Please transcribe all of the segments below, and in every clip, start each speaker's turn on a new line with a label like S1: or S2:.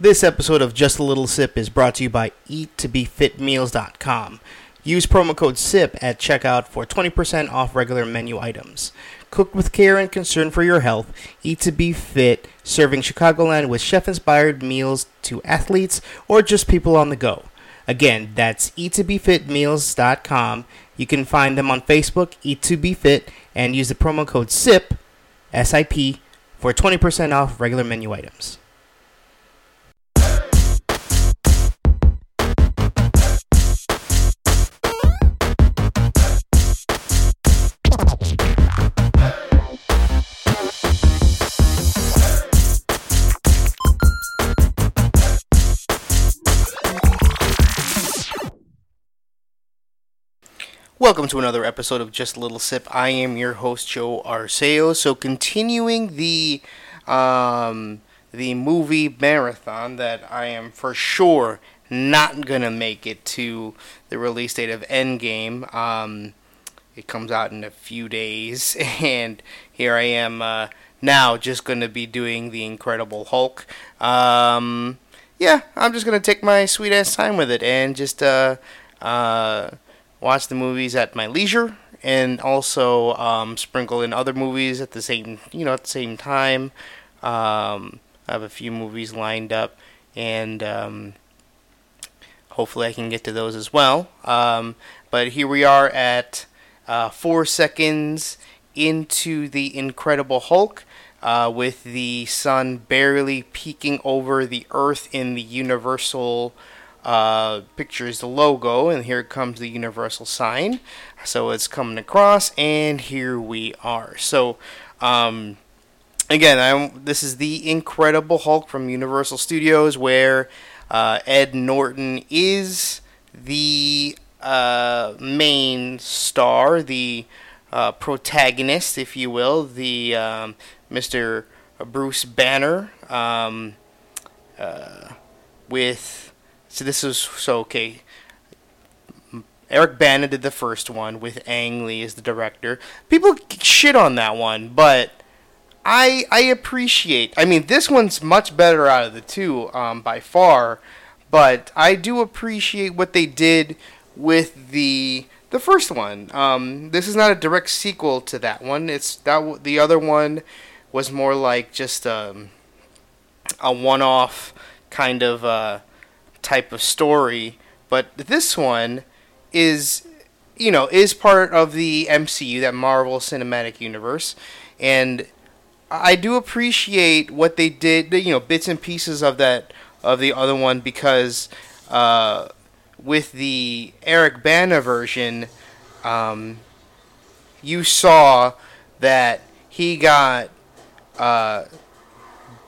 S1: This episode of Just a Little Sip is brought to you by EatToBeFitMeals.com. Use promo code SIP at checkout for 20% off regular menu items. Cooked with care and concern for your health, Eat to Be Fit, serving Chicagoland with chef inspired meals to athletes or just people on the go. Again, that's eat2befitmeals.com. You can find them on Facebook, Eat to Be Fit, and use the promo code SIP, SIP, for 20% off regular menu items. Welcome to another episode of Just a Little Sip. I am your host Joe Arceo. So continuing the um, the movie marathon that I am for sure not gonna make it to the release date of Endgame. Um, it comes out in a few days, and here I am uh, now, just gonna be doing the Incredible Hulk. Um, yeah, I'm just gonna take my sweet ass time with it and just uh, uh watch the movies at my leisure and also um, sprinkle in other movies at the same you know at the same time. Um, I have a few movies lined up, and um, hopefully I can get to those as well. Um, but here we are at uh, four seconds into the Incredible Hulk. Uh, with the sun barely peeking over the Earth in the Universal uh, is the logo, and here comes the universal sign. So it's coming across, and here we are. So, um, again, I'm, this is the Incredible Hulk from Universal Studios, where uh, Ed Norton is the uh, main star, the uh, protagonist, if you will, the um, Mr. Bruce Banner, um, uh, with so this was so okay. Eric Bana did the first one with Ang Lee as the director. People shit on that one, but I I appreciate. I mean, this one's much better out of the two um, by far, but I do appreciate what they did with the the first one. Um, this is not a direct sequel to that one. It's that the other one was more like just um, a one-off kind of. Uh, type of story, but this one is you know is part of the MCU, that Marvel Cinematic Universe, and I do appreciate what they did. You know, bits and pieces of that of the other one because uh, with the Eric Bana version, um, you saw that he got uh,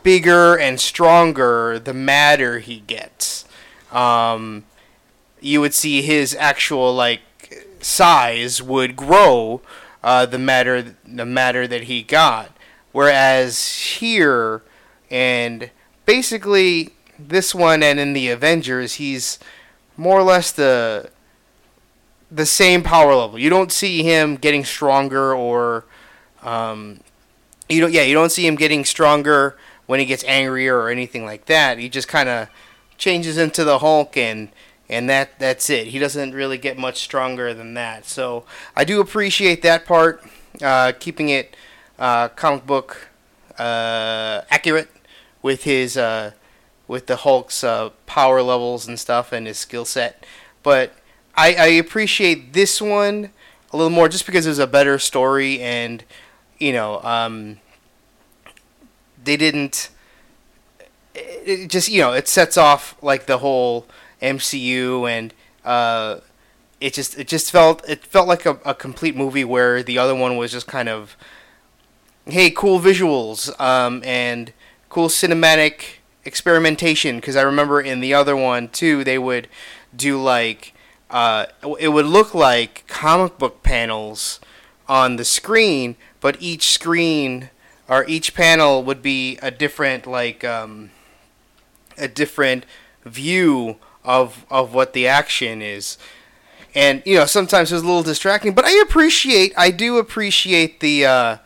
S1: bigger and stronger the madder he gets um, you would see his actual like size would grow uh, the matter the matter that he got. Whereas here and basically this one and in the Avengers, he's more or less the the same power level. You don't see him getting stronger or um, you don't yeah you don't see him getting stronger when he gets angrier or anything like that. He just kind of changes into the Hulk and and that that's it. He doesn't really get much stronger than that. So I do appreciate that part, uh, keeping it uh, comic book uh, accurate with his uh, with the Hulk's uh, power levels and stuff and his skill set. But I, I appreciate this one a little more just because it was a better story and you know um, they didn't it just you know it sets off like the whole MCU and uh, it just it just felt it felt like a, a complete movie where the other one was just kind of hey cool visuals um, and cool cinematic experimentation. Because I remember in the other one too they would do like uh, it would look like comic book panels on the screen but each screen or each panel would be a different like um, a different view of of what the action is. And you know, sometimes it's a little distracting, but I appreciate I do appreciate the uh,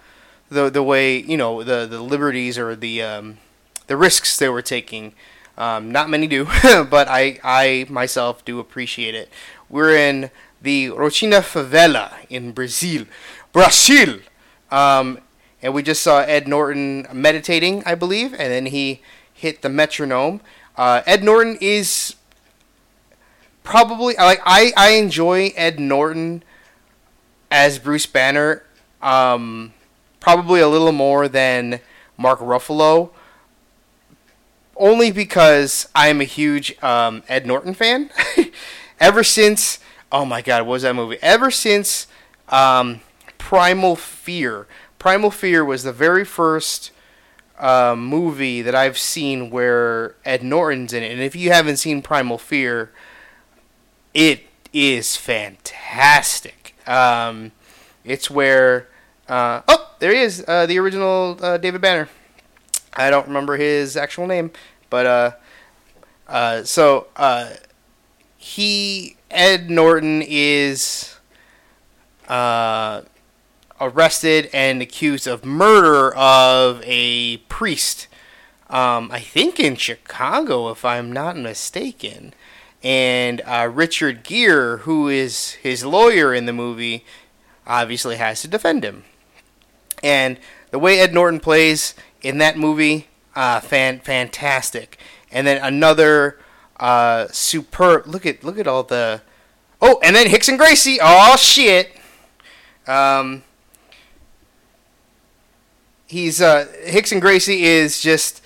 S1: the the way, you know, the the liberties or the um, the risks they were taking Um, not many do, but I, I myself do appreciate it. We're in the Rocinha Favela in Brazil. Brazil! Um, and we just saw Ed Norton meditating, I believe, and then he hit the metronome. Uh, Ed Norton is probably like I, I enjoy Ed Norton as Bruce Banner um, probably a little more than Mark Ruffalo only because I'm a huge um, Ed Norton fan. Ever since, oh my God, what was that movie? Ever since um, Primal Fear. Primal Fear was the very first uh, movie that I've seen where Ed Norton's in it. And if you haven't seen Primal Fear, it is fantastic. Um, it's where, uh, oh, there he is, uh, the original uh, David Banner. I don't remember his actual name, but uh, uh, so uh, he Ed Norton is uh, arrested and accused of murder of a priest. Um, I think in Chicago, if I'm not mistaken. And uh, Richard Gere, who is his lawyer in the movie, obviously has to defend him. And the way Ed Norton plays in that movie, uh, fan fantastic. And then another uh, superb. Look at look at all the. Oh, and then Rickson Gracie. Oh shit. Um, he's uh, Rickson Gracie is just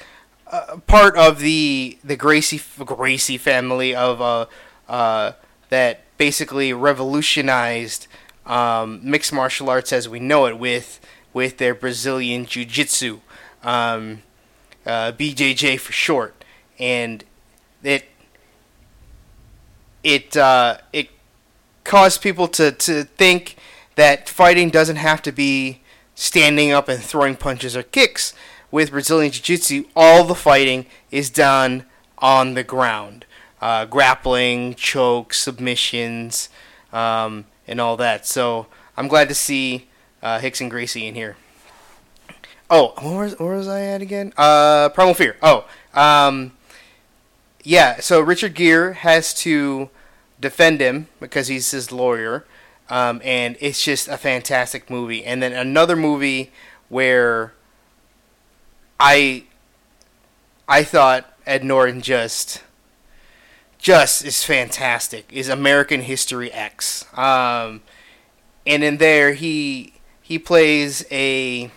S1: uh, part of the the Gracie Gracie family of uh, uh, that basically revolutionized um, mixed martial arts as we know it with with their Brazilian Jiu Jitsu, um, uh, BJJ for short, and it it uh, it caused people to, to think that fighting doesn't have to be standing up and throwing punches or kicks. With Brazilian Jiu Jitsu, all the fighting is done on the ground. Uh, grappling, chokes, submissions, um, and all that. So I'm glad to see uh, and Gracie in here. Oh, where was, where was I at again? Uh, Primal Fear. Oh, um, yeah. So Richard Gere has to defend him because he's his lawyer, um, and it's just a fantastic movie. And then another movie where I I thought Ed Norton just just is fantastic is American History X. Um, and in there he he plays a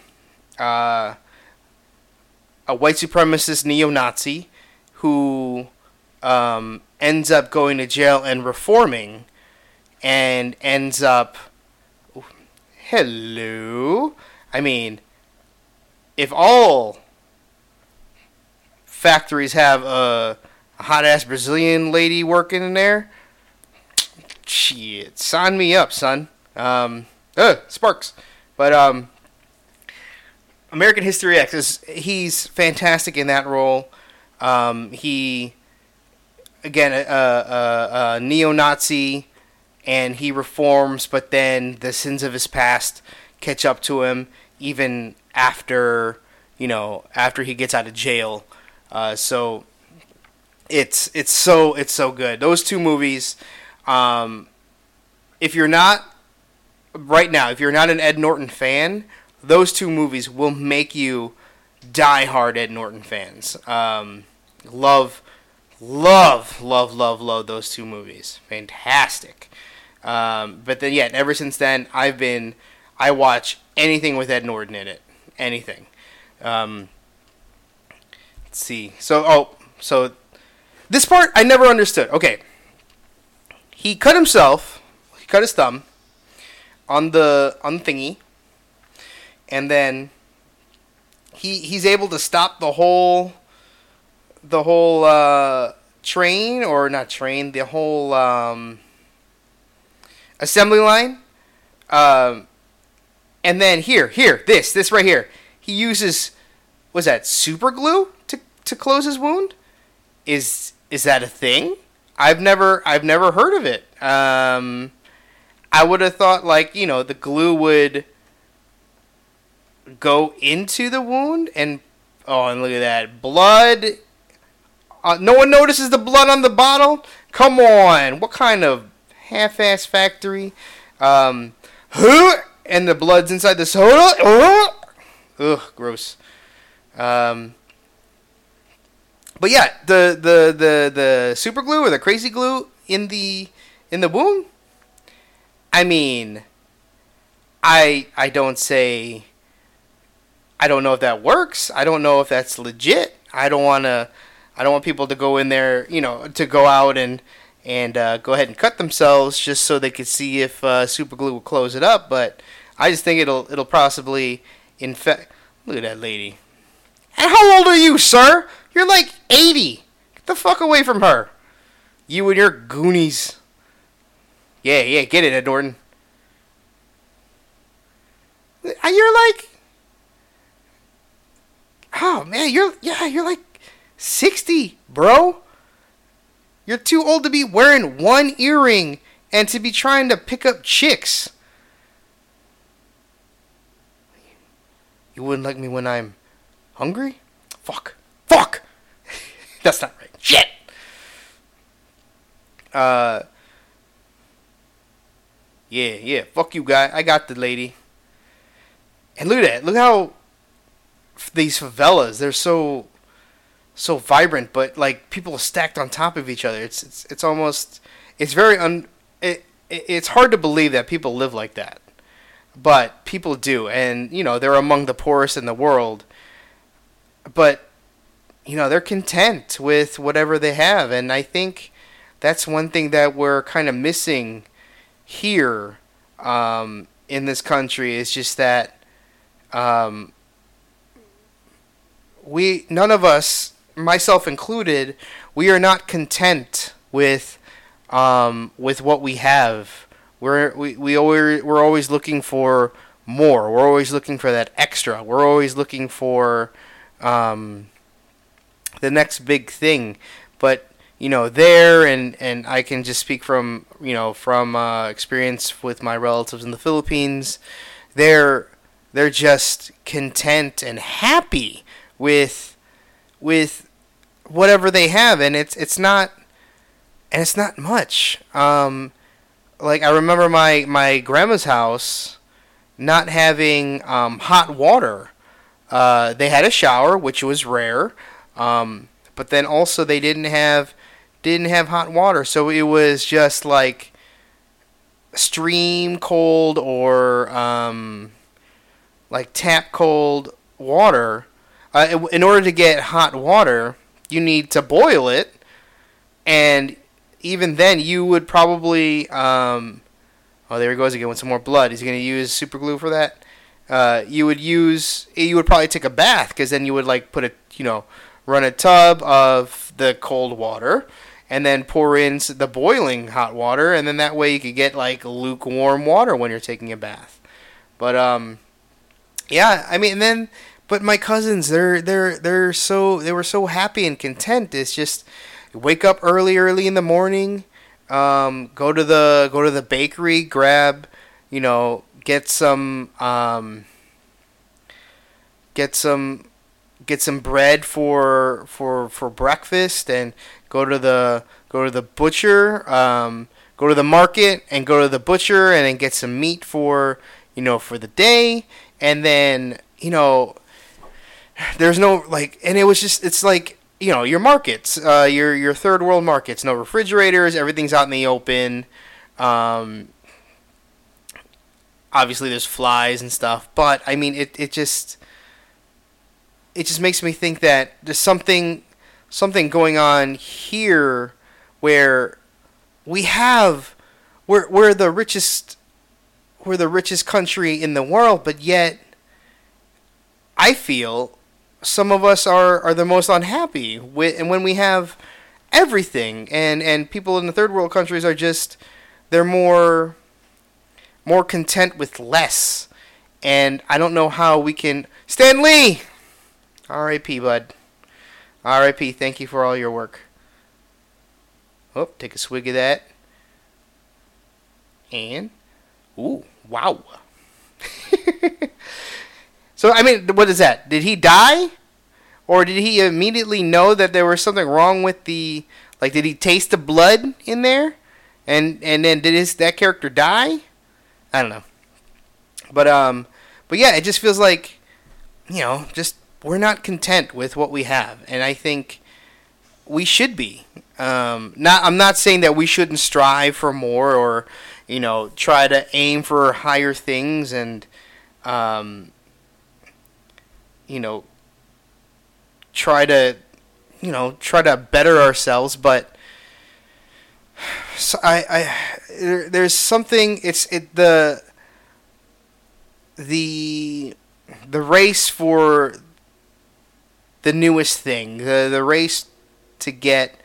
S1: uh, a white supremacist neo-Nazi who um, ends up going to jail and reforming, and ends up. Hello, I mean, if all factories have a, hot ass Brazilian lady working in there, shit, sign me up, son. Um, uh, Sparks, but um, American History X is he's fantastic in that role. Um, he again a, a, a neo-Nazi, and he reforms, but then the sins of his past catch up to him even after you know after he gets out of jail. Uh, so it's it's so it's so good. Those two movies. Um, if you're not right now, if you're not an Ed Norton fan, those two movies will make you die hard Ed Norton fans. Um, love love, love, love, love those two movies. Fantastic. Um, but then, yeah, ever since then, I've been, I watch anything with Ed Norton in it. Anything. Um, let's see. So, oh, so this part I never understood. Okay. He cut himself, he cut his thumb on the, on the thingy, and then he, he's able to stop the whole the whole uh, train or not train, the whole um, assembly line. Um, and then here, here, this, this right here. He uses, was that super glue to to close his wound? Is is that a thing? I've never I've never heard of it. Um, I would have thought like you know the glue would go into the wound and oh and look at that blood Uh, no one notices the blood on the bottle. Come on, what kind of half-ass factory? Um? And the blood's inside the soda. Ugh, gross. Um, but yeah, the the the the super glue or the crazy glue in the in the wound. I mean, I I don't say. I don't know if that works. I don't know if that's legit. I don't want to. I don't want people to go in there, you know, to go out and and uh, go ahead and cut themselves just so they could see if uh, super glue will close it up. But I just think it'll it'll possibly infect. Look at that lady. And how old are you, sir? You're like 80. Get the fuck away from her. You and your Goonies. Yeah, yeah, get it, Ed Norton. Uh, You're like, oh man, you're yeah, you're like sixty, bro. You're too old to be wearing one earring and to be trying to pick up chicks. You wouldn't like me when I'm hungry? Fuck. Fuck! That's not right. Shit! Uh. Yeah, yeah. Fuck you, guy. I got the lady. And look at that. Look how these favelas, they're so so vibrant, but like people stacked on top of each other. It's it's it's almost it's very un it it's hard to believe that people live like that. But people do and you know, they're among the poorest in the world. But you know, they're content with whatever they have and I think that's one thing that we're kind of missing here um, in this country is just that um, we none of us, myself included, we are not content with um, with what we have. We're we we always we're always looking for more. We're always looking for that extra. We're always looking for um, the next big thing. But you know, there and and I can just speak from you know from uh, experience with my relatives in the Philippines. They're they're just content and happy with with whatever they have, and it's it's not and it's not much. Um, like I remember my my grandma's house not having um, hot water. Uh, they had a shower, which was rare, um, but then also they didn't have didn't have hot water, so it was just like stream cold or um, like tap cold water. Uh, in order to get hot water, you need to boil it, and even then, you would probably. Um, oh, there he goes again with some more blood. He's going to use super glue for that. Uh, you would use. You would probably take a bath because then you would like put a you know run a tub of the cold water and then pour in the boiling hot water and then that way you could get like lukewarm water when you're taking a bath. But um, yeah, I mean, then but my cousins, they're they're they're so they were so happy and content. It's just wake up early, early in the morning, um, go to the go to the bakery, grab, you know, get some um, get some get some bread for for for breakfast, and go to the go to the butcher, um, go to the market, and go to the butcher, and then get some meat for you know for the day, and then you know there's no like and it was just it's like you know your markets uh, your your third world markets no refrigerators everything's out in the open. Um, obviously there's flies and stuff but i mean it, it just it just makes me think that there's something something going on here where we have we're, we're the richest we're the richest country in the world but yet i feel some of us are, are the most unhappy with, and when we have everything and, and people in the third world countries are just they're more more content with less and I don't know how we can Stan Lee R.I.P. bud R.I.P. thank you for all your work oh take a swig of that and ooh wow so I mean, what is that? Did he die, or did he immediately know that there was something wrong with the like? Did he taste the blood in there, and and then did his that character die? I don't know, but um, but yeah, it just feels like you know, just we're not content with what we have, and I think we should be. Um, not, I'm not saying that we shouldn't strive for more or, you know, try to aim for higher things and, um, you know, try to, you know, try to better ourselves. But so I, I, there's something. It's it the the the race for the newest thing, the the race to get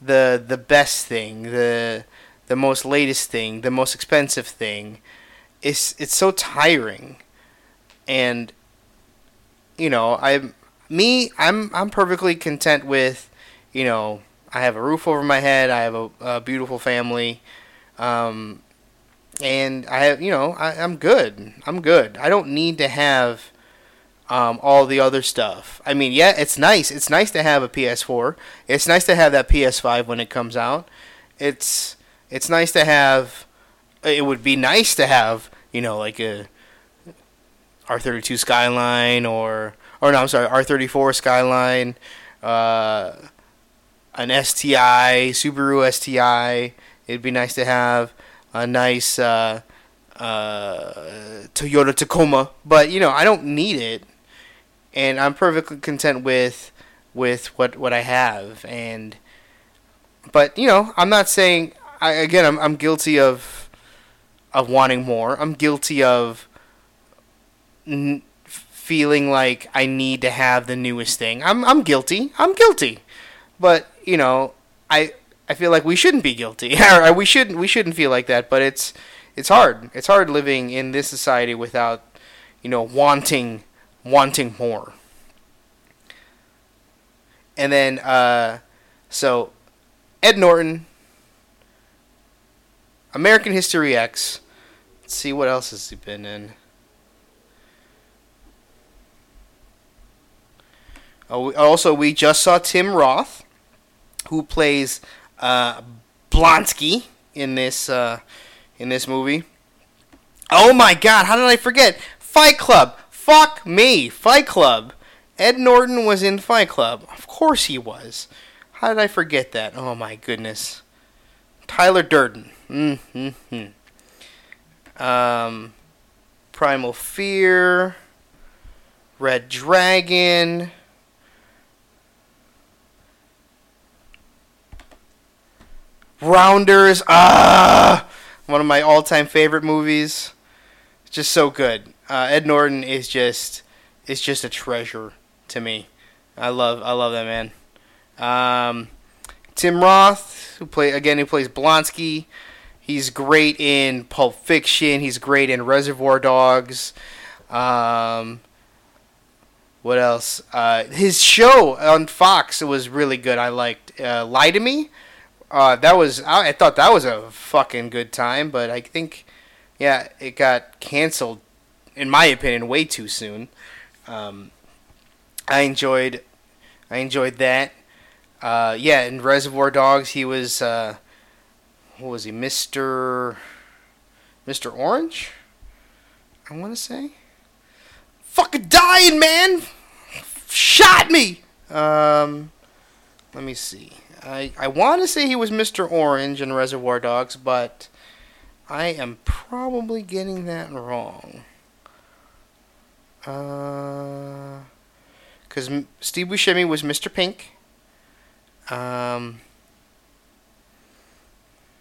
S1: the the best thing, the the most latest thing, the most expensive thing. It's it's so tiring, and you know I'm me I'm I'm perfectly content with you know I have a roof over my head, I have a, a beautiful family, um, and I have you know I, I'm good. I'm good. I don't need to have um, all the other stuff. I mean, yeah, it's nice. It's nice to have a PS4. It's nice to have that PS5 when it comes out. It's it's nice to have. It would be nice to have you know like a R32 Skyline or or no, I'm sorry, R34 Skyline, uh, an STI, Subaru STI. It'd be nice to have a nice uh, uh, Toyota Tacoma, but you know I don't need it and I'm perfectly content with with what what I have. And but you know, I'm not saying. I, again, I'm I'm guilty of of wanting more. I'm guilty of n- feeling like I need to have the newest thing. I'm I'm guilty. I'm guilty. But you know, I I feel like we shouldn't be guilty. we shouldn't we shouldn't feel like that. But it's it's hard. It's hard living in this society without you know wanting wanting more. And then, uh, so Ed Norton, American History X. Let's see what else has he been in. Also, we just saw Tim Roth, who plays uh, Blonsky in this uh, in this movie. Oh my God! How did I forget? Fight Club. Fuck me, Fight Club. Ed Norton was in Fight Club. Of course he was. How did I forget that? Oh my goodness. Tyler Durden. Mm-hmm. Um, Primal Fear. Red Dragon. Rounders. Ah! One of my all time favorite movies. Just so good uh, Ed Norton is just is just a treasure to me. I love I love that man. Um, Tim Roth, who play again, who plays Blonsky. He's great in Pulp Fiction. He's great in Reservoir Dogs. Um, what else? Uh, his show on Fox was really good. I liked uh, Lie to Me. Uh, that was I, I thought that was a fucking good time, but I think yeah, it got canceled in my opinion, way too soon. Um, I enjoyed, I enjoyed that. Uh, yeah, in Reservoir Dogs, he was, uh, what was he, Mister, Mister Orange? I want to say. Fucking dying, man! Shot me! Um, let me see. I, I want to say he was Mr. Orange in Reservoir Dogs, but I am probably getting that wrong. Because uh, Steve Buscemi was Mr. Pink. Um,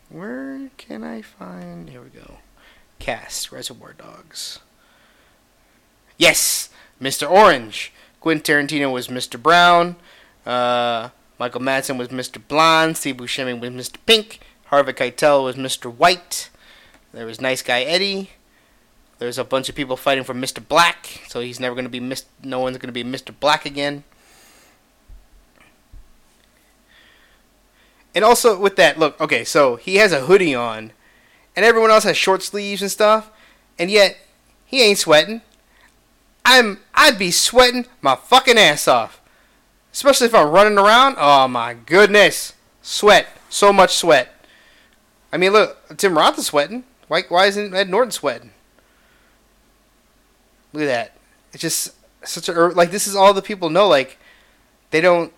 S1: where can I find? Here we go. Cast Reservoir Dogs. Yes, Mr. Orange. Quentin Tarantino was Mr. Brown. Uh, Michael Madsen was Mr. Blonde. Steve Buscemi was Mr. Pink. Harvey Keitel was Mr. White. There was Nice Guy Eddie. There's a bunch of people fighting for Mr. Black, so he's never going to be Mr. No one's going to be Mr. Black again. And also with that, look, okay, so he has a hoodie on, and everyone else has short sleeves and stuff, and yet he ain't sweating. I'm I'd be sweating my fucking ass off. Especially if I'm running around. Oh my goodness. Sweat. So much sweat. I mean, look, Tim Roth is sweating. Why, why isn't Ed Norton sweating? Look at that. It's just such a er, like this is all the people know. Like they don't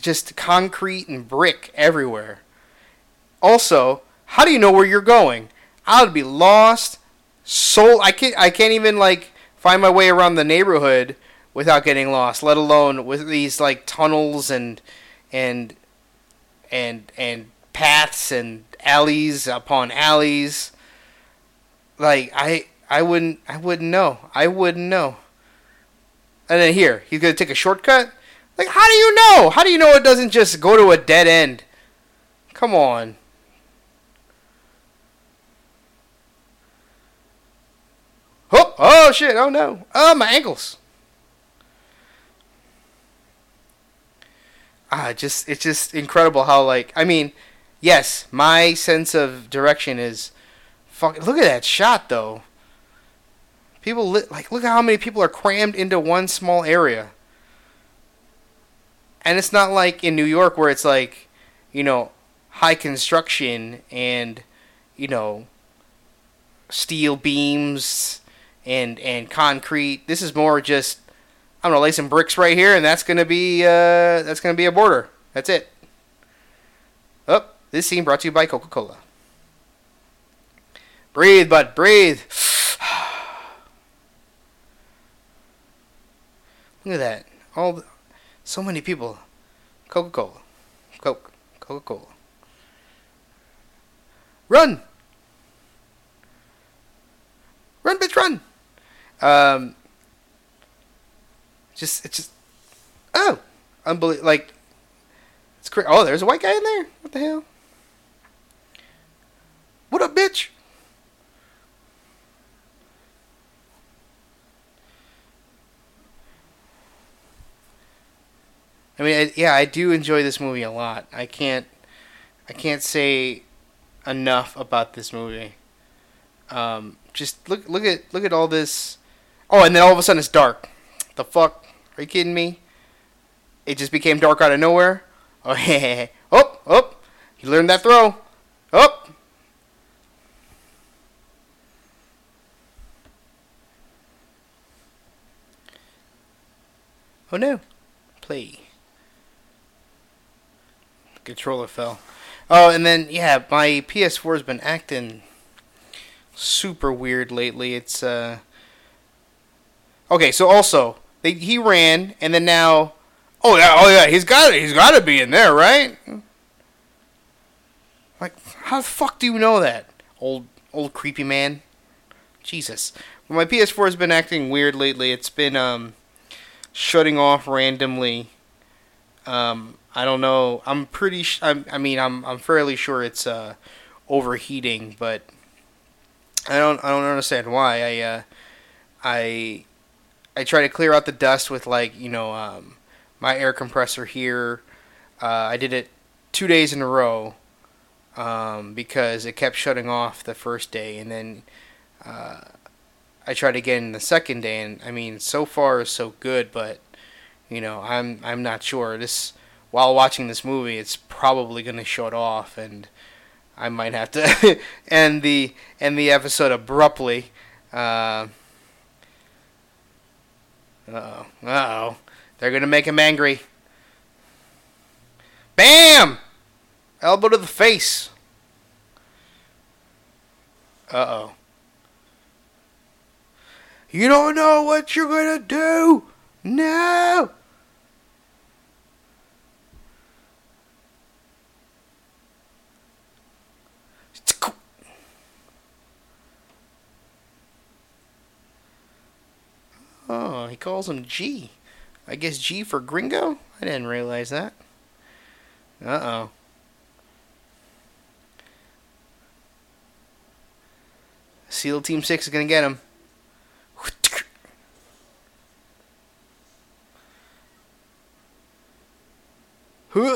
S1: just concrete and brick everywhere. Also, how do you know where you're going? I would be lost. So I can't. I can't even like find my way around the neighborhood without getting lost. Let alone with these like tunnels and and and and paths and alleys upon alleys. Like I I wouldn't I wouldn't know. I wouldn't know. And then here, he's gonna take a shortcut? Like how do you know? How do you know it doesn't just go to a dead end? Come on. Oh, oh shit, oh no. Oh my ankles. Ah, just it's just incredible how like I mean, yes, my sense of direction is fuck look at that shot though. People li- like look at how many people are crammed into one small area. And it's not like in New York where it's like, you know, high construction and, you know, steel beams and and concrete. This is more just I'm gonna lay some bricks right here, and that's gonna be uh, that's gonna be a border. That's it. Oh, this scene brought to you by Coca-Cola. Breathe, bud, breathe. Look at that. All the, so many people. Coca-Cola. Coke. Coca-Cola. Run! Run, bitch, run! Um, just it's just oh, unbelievable! Like it's crazy. Oh, there's a white guy in there. What the hell? What up, bitch? I mean, I, yeah, I do enjoy this movie a lot. I can't, I can't say enough about this movie. Um, just look, look at, look at all this. Oh, and then all of a sudden it's dark. The fuck? Are you kidding me? It just became dark out of nowhere. Oh, hey, oh, oh! He learned that throw. Oh. Oh no. Play controller fell. Oh, and then yeah, my PS4 has been acting super weird lately. It's uh Okay, so also they, he ran and then now oh yeah, oh yeah, he's got. He's got to be in there, right? Like how the fuck do you know that? Old old creepy man. Jesus. Well, my PS4 has been acting weird lately. It's been um shutting off randomly. Um I don't know. I'm pretty. Sh- I'm, I mean, I'm I'm fairly sure it's uh, overheating, but I don't I don't understand why. I uh, I I try to clear out the dust with like you know um, my air compressor here. Uh, I did it two days in a row um, because it kept shutting off the first day, and then uh, I tried again the second day, and I mean, so far so good, but you know, I'm I'm not sure this while watching this movie, it's probably going to shut off, and I might have to end the end the episode abruptly. Uh oh, oh, they're gonna make him angry. Bam! Elbow to the face. Uh oh. You don't know what you're gonna do. No. Oh, he calls him G. I guess G for gringo? I didn't realize that. Uh oh. SEAL Team 6 is going to get him.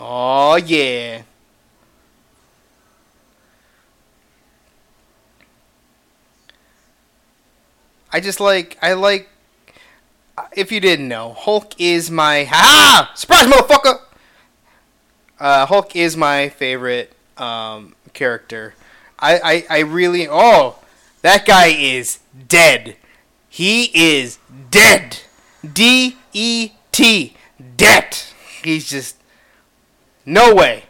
S1: Oh, yeah. I just like I like if you didn't know, Hulk is my ha surprise, motherfucker. Uh, Hulk is my favorite um, character. I, I I really oh that guy is dead. He is dead. D E T dead. He's just no way.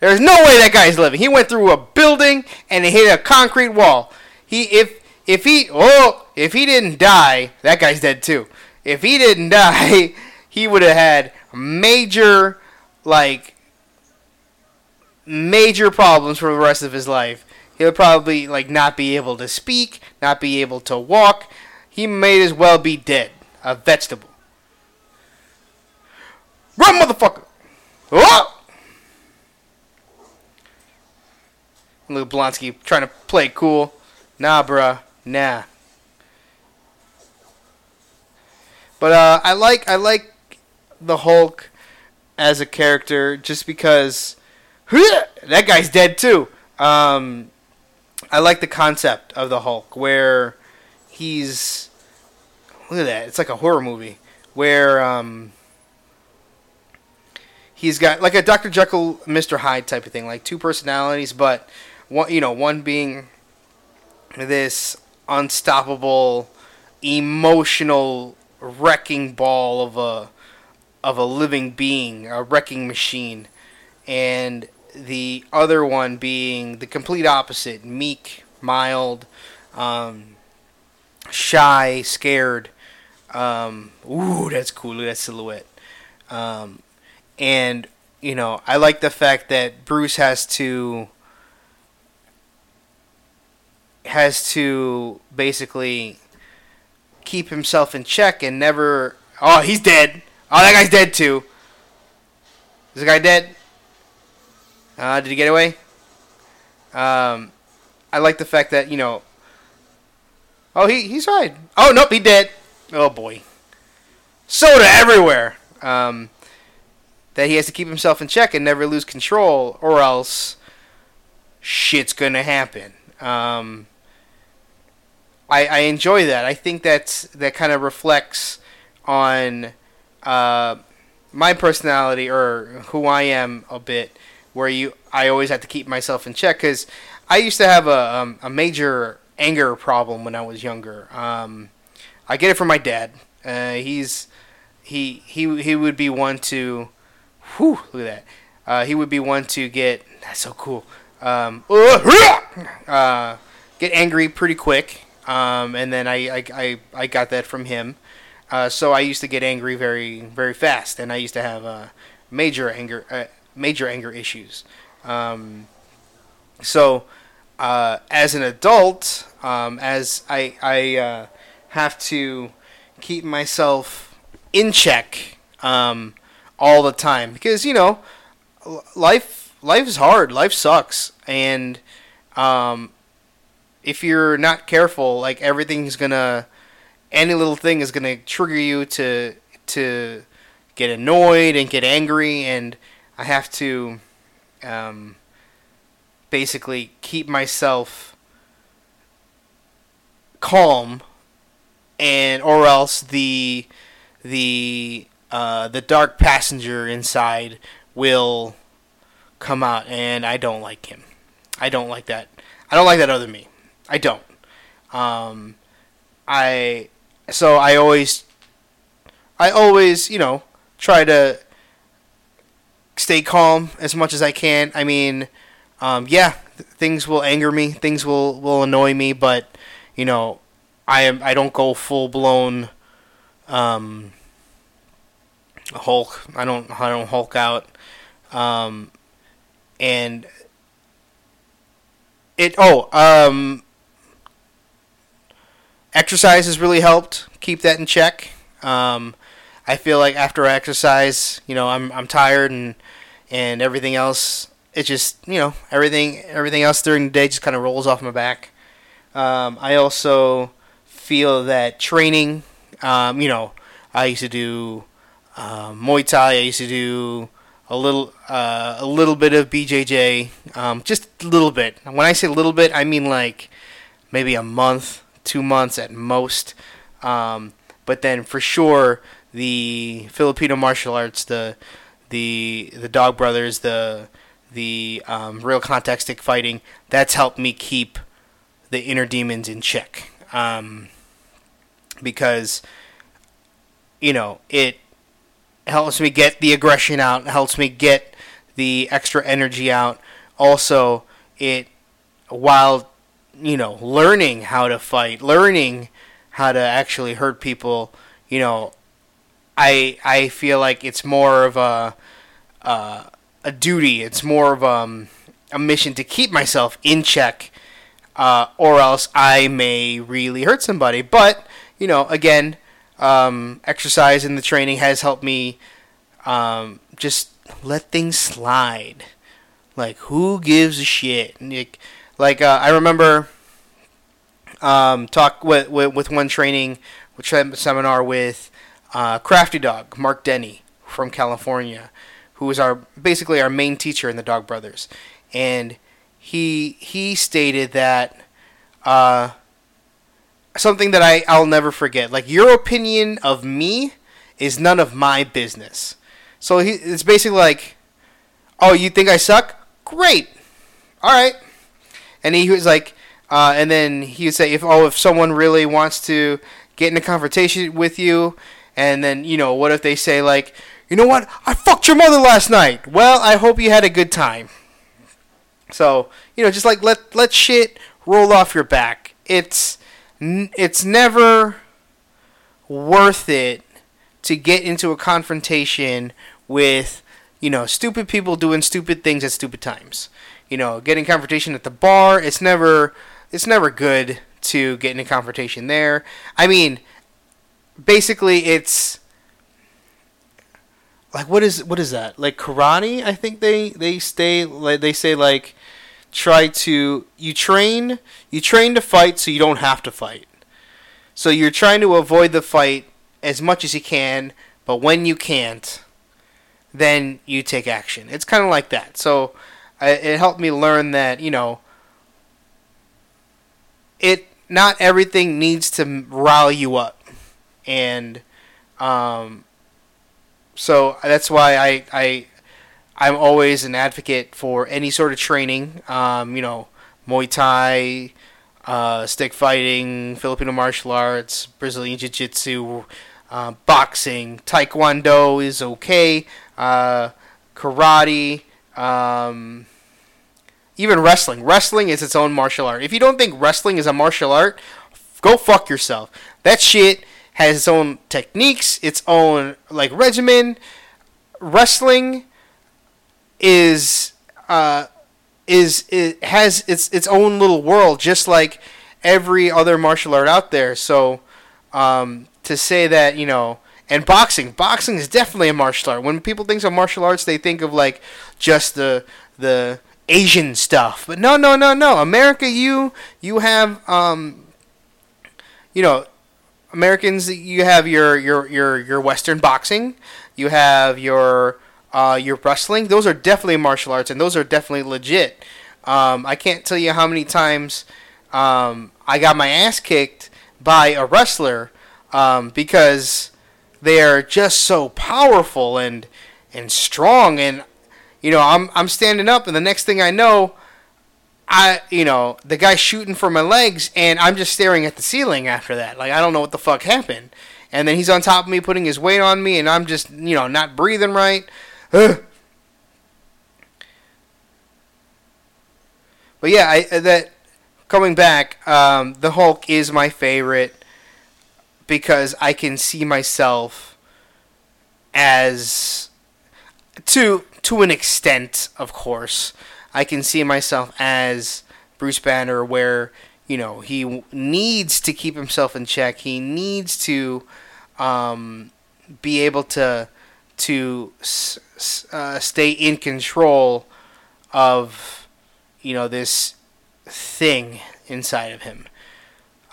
S1: There's no way that guy's living. He went through a building and he hit a concrete wall. He if if he oh if he didn't die, that guy's dead too. If he didn't die, he would have had major like major problems for the rest of his life. He'll probably like not be able to speak, not be able to walk. He may as well be dead, a vegetable. Run, motherfucker! Oh! Luke Blonsky trying to play cool. Nah, bruh. Nah. But uh, I like I like the Hulk as a character just because that guy's dead too. Um, I like the concept of the Hulk where he's look at that. It's like a horror movie where um, he's got like a Dr. Jekyll, Mr. Hyde type of thing, like two personalities, but one you know one being this unstoppable emotional wrecking ball of a of a living being, a wrecking machine, and the other one being the complete opposite, meek, mild, um, shy, scared. Um, ooh, that's cool. That silhouette. Um, and you know, I like the fact that Bruce has to has to basically keep himself in check and never. Oh, he's dead. Oh, that guy's dead too. Is the guy dead? Uh, did he get away? Um, I like the fact that you know. Oh, he he's right. Oh nope, he dead. Oh boy. Soda everywhere. Um, that he has to keep himself in check and never lose control, or else shit's gonna happen. Um, I, I enjoy that. I think that's that kind of reflects on uh, my personality or who I am a bit. Where you, I always have to keep myself in check because I used to have a um, a major anger problem when I was younger. Um, I get it from my dad. Uh, he's he he he would be one to, whew, look at that. Uh, he would be one to get that's so cool. Um, uh, get angry pretty quick um, and then I, I, I, I, got that from him. Uh, so I used to get angry very very fast, and I used to have uh, major anger uh, major anger issues. Um, so uh, as an adult, um, as I I uh, have to keep myself in check um, all the time because you know life life is hard, life sucks, and um, if you're not careful, like everything's gonna, any little thing is gonna trigger you to to get annoyed and get angry, and I have to um, basically keep myself calm, and or else the the uh, the dark passenger inside will come out, and I don't like him. I don't like that. I don't like that other me. I don't. Um, I so I always I always you know try to stay calm as much as I can. I mean, um, yeah, th- things will anger me, things will will annoy me, but you know, I am I don't go full blown um, Hulk. I don't I don't Hulk out. Um, and it oh um exercise has really helped keep that in check. Um, I feel like after I exercise, you know, I'm I'm tired and and everything else. It just you know everything everything else during the day just kind of rolls off my back. Um, I also feel that training. Um, you know, I used to do uh, Muay Thai. I used to do a little uh, a little bit of BJJ, um, just a little bit. When I say a little bit, I mean like maybe a month two months at most. Um, but then for sure the Filipino martial arts, the the the Dog Brothers, the the um, real contact stick fighting, that's helped me keep the inner demons in check. Um, because you know it helps me get the aggression out, helps me get the extra energy out. Also, it while you know learning how to fight, learning how to actually hurt people, you know, I I feel like it's more of a uh, a duty. It's more of um, a mission to keep myself in check, uh, or else I may really hurt somebody. But you know, again, um, exercise and the training has helped me um, just let things slide. Like, who gives a shit? Like, like uh, I remember um, talk with, with, with one training, which seminar with uh, Crafty Dog, Marc Denny from California, who was our basically our main teacher in the Dog Brothers, and he he stated that uh, something that I I'll never forget. Like your opinion of me is none of my business. So he, it's basically like, oh, you think I suck? Great, all right. And he was like, uh, and then he would say, if oh, if someone really wants to get in a confrontation with you, and then you know, what if they say like, you know what, I fucked your mother last night. Well, I hope you had a good time. So you know, just like let let shit roll off your back. It's it's never worth it to get into a confrontation with you know stupid people doing stupid things at stupid times. You know, getting confrontation at the bar, it's never it's never good to get in a confrontation there. I mean, basically it's like what is what is that? Like karate, I think they they stay like they say like try to you train you train to fight so you don't have to fight. So you're trying to avoid the fight as much as you can, but when you can't, then you take action. It's kind of like that. So it helped me learn that you know it not everything needs to rile you up, and um, so that's why I I I'm always an advocate for any sort of training. Um, you know, Muay Thai, uh, stick fighting, Filipino martial arts, Brazilian Jiu Jitsu, uh, boxing, Taekwondo is okay, uh, karate, um, even wrestling. Wrestling is its own martial art. If you don't think wrestling is a martial art, go fuck yourself. That shit has its own techniques, its own like regimen. Wrestling is uh, is it has its its own little world, just like every other martial art out there. So um, to say that you know, and boxing, boxing is definitely a martial art. When people think of martial arts, they think of like just the the Asian stuff. But no, no, no, no. America, you you have um, you know, Americans. You have your your your your Western boxing. You have your uh, your wrestling. Those are definitely martial arts, and those are definitely legit. Um, I can't tell you how many times um, I got my ass kicked by a wrestler um, because they are just so powerful and and strong and you know, I'm I'm standing up, and the next thing I know, I you know the guy's shooting for my legs, and I'm just staring at the ceiling after that. Like I don't know what the fuck happened. And then he's on top of me, putting his weight on me, and I'm just you know not breathing right. But yeah, I, uh, that coming back, um, the Hulk is my favorite because I can see myself as to to an extent, of course. I can see myself as Bruce Banner, where you know he needs to keep himself in check. He needs to um, be able to to uh, stay in control of you know this thing inside of him.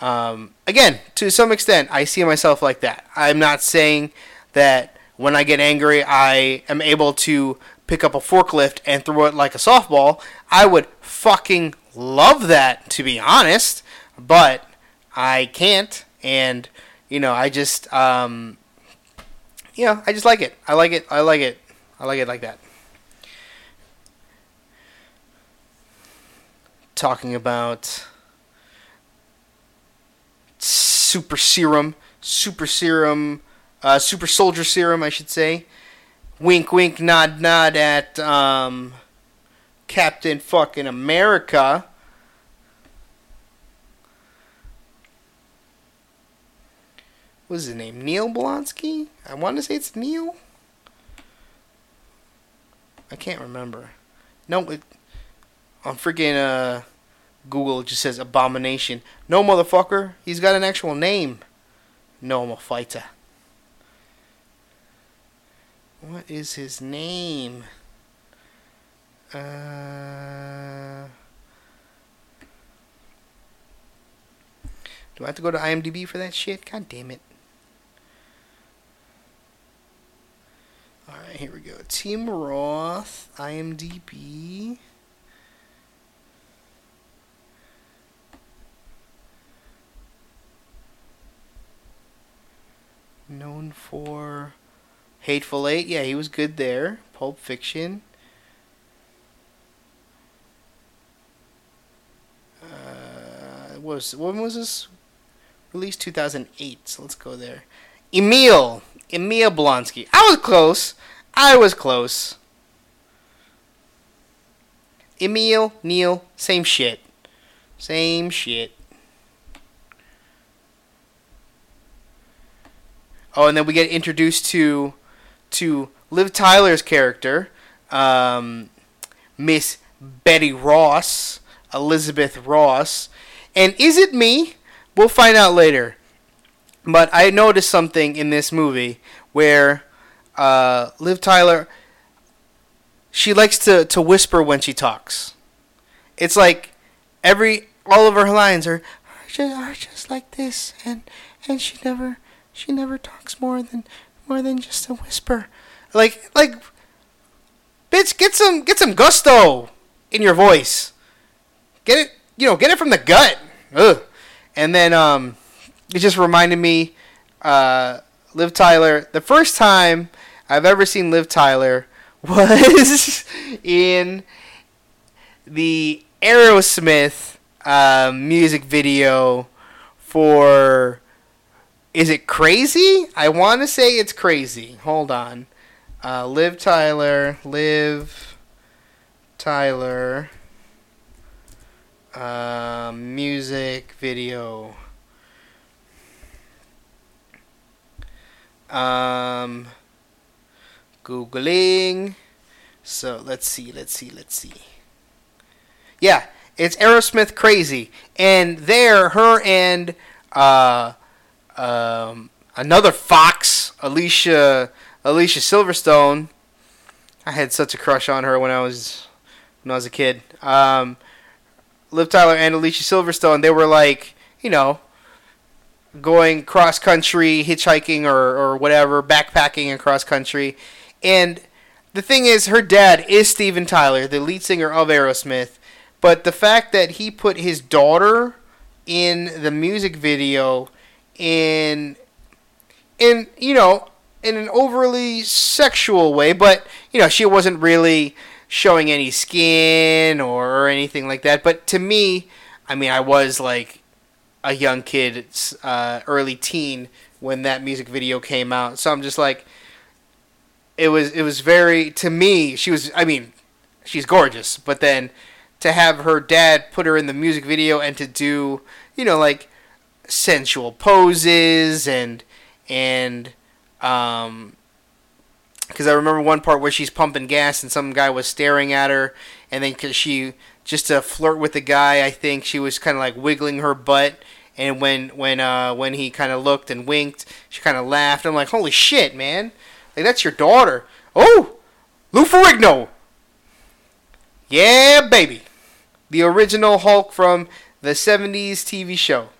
S1: Um, again, to some extent, I see myself like that. I'm not saying that when I get angry, I am able to pick up a forklift and throw it like a softball. I would fucking love that, to be honest, but I can't. And, you know, I just, um, you know, I just like it. I like it. I like it. I like it like that. Talking about super serum, super serum, uh, super soldier serum, I should say. Wink, wink, nod, nod at um, Captain fucking America. What's his name? Neil Blonsky? I want to say it's Neil. I can't remember. No, it, on freaking uh, Google just says Abomination. No, motherfucker. He's got an actual name. No, I'm a fighter. What is his name? Uh, do I have to go to IMDb for that shit? God damn it. Alright, here we go. Tim Roth, IMDb. Known for Hateful Eight. Yeah, he was good there. Pulp Fiction. Uh, was when was this released? 2008. So let's go there. Emil. Emil Blonsky. I was close. I was close. Emil, Neil, same shit. Same shit. Oh, and then we get introduced to to Liv Tyler's character, um, Miss Betty Ross, Elizabeth Ross. And is it me? We'll find out later. But I noticed something in this movie where uh, Liv Tyler, she likes to, to whisper when she talks. It's like every all of her lines are, just, are just like this, and and she never she never talks more than more than just a whisper. Like like bitch, get some get some gusto in your voice. Get it, you know, get it from the gut. Ugh. And then um it just reminded me uh Liv Tyler, the first time I've ever seen Liv Tyler was in the Aerosmith uh, music video for is it crazy? I want to say it's crazy. Hold on. Uh, Liv Tyler, Liv Tyler, uh, music video. Um, Googling. So let's see, let's see, let's see. Yeah, it's Aerosmith Crazy. And there, her and uh, um, another Fox, Alicia Alicia Silverstone. I had such a crush on her when I was when I was a kid. Um, Liv Tyler and Alicia Silverstone, they were like, you know, going cross country, hitchhiking or, or whatever, backpacking across country. And the thing is, her dad is Steven Tyler, the lead singer of Aerosmith. But the fact that he put his daughter in the music video in in you know in an overly sexual way, but you know she wasn't really showing any skin or, anything like that. But to me, I mean, I was like a young kid, uh, early teen when that music video came out, so I'm just like, it was it was very to me. She was, I mean, she's gorgeous, but then to have her dad put her in the music video and to do, you know, like sensual poses and and um because I remember one part where she's pumping gas and some guy was staring at her, and then cause she just to flirt with the guy, I think she was kind of like wiggling her butt, and when when uh when he kind of looked and winked, she kind of laughed. I'm like, holy shit, man! Like that's your daughter. Oh, Lou Ferrigno. Yeah, baby, the original Hulk from the '70s TV show.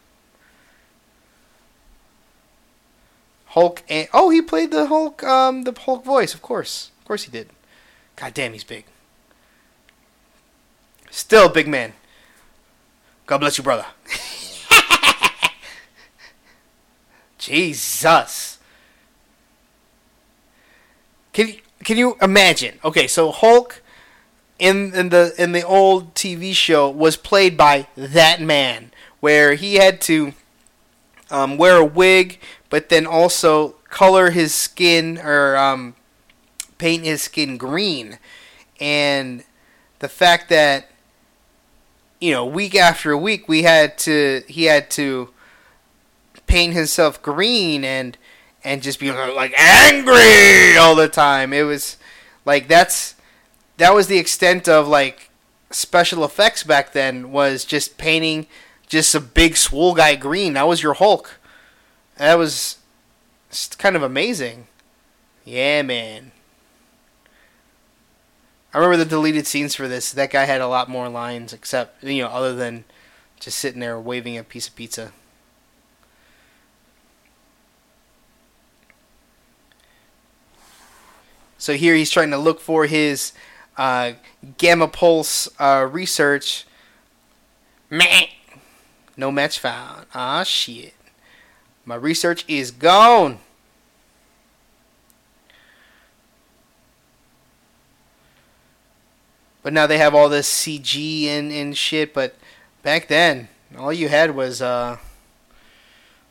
S1: Hulk and oh, he played the Hulk, um, the Hulk voice, of course, of course he did. God damn, he's big. Still big man. God bless you, brother. Jesus. Can you, can you imagine? Okay, so Hulk in in the in the old TV show was played by that man, where he had to um, wear a wig, but then also color his skin or um, paint his skin green, and the fact that you know week after week we had to he had to paint himself green and and just be like angry all the time. It was like that's that was the extent of like special effects back then was just painting just a big swole guy green. That was your Hulk. That was kind of amazing. Yeah, man. I remember the deleted scenes for this. That guy had a lot more lines, except you know, other than just sitting there waving a piece of pizza. So here he's trying to look for his uh, gamma pulse uh, research. Meh. No match found. Ah, shit. My research is gone. But now they have all this CG and, and shit. But back then, all you had was uh,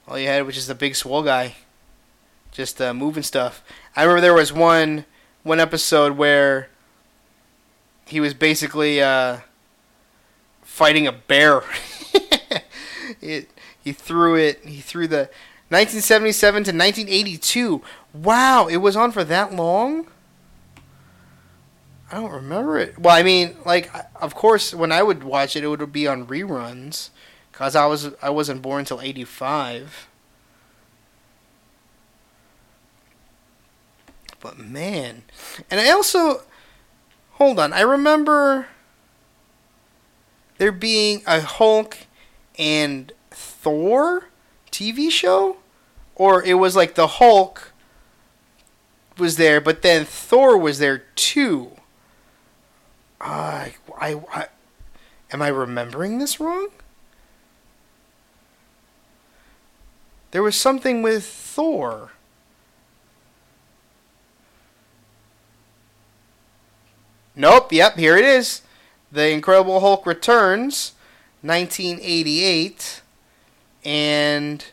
S1: all you had was just a big swole guy, just uh, moving stuff. I remember there was one one episode where he was basically uh, fighting a bear. it he threw it. He threw the 1977 to 1982. Wow, it was on for that long. I don't remember it. Well, I mean, like, of course, when I would watch it, it would be on reruns, cause I was I wasn't born until '85. But man, and I also hold on. I remember there being a Hulk and Thor TV show, or it was like the Hulk was there, but then Thor was there too. Uh, I, I, am I remembering this wrong? There was something with Thor. Nope, yep, here it is. The Incredible Hulk returns, 1988, and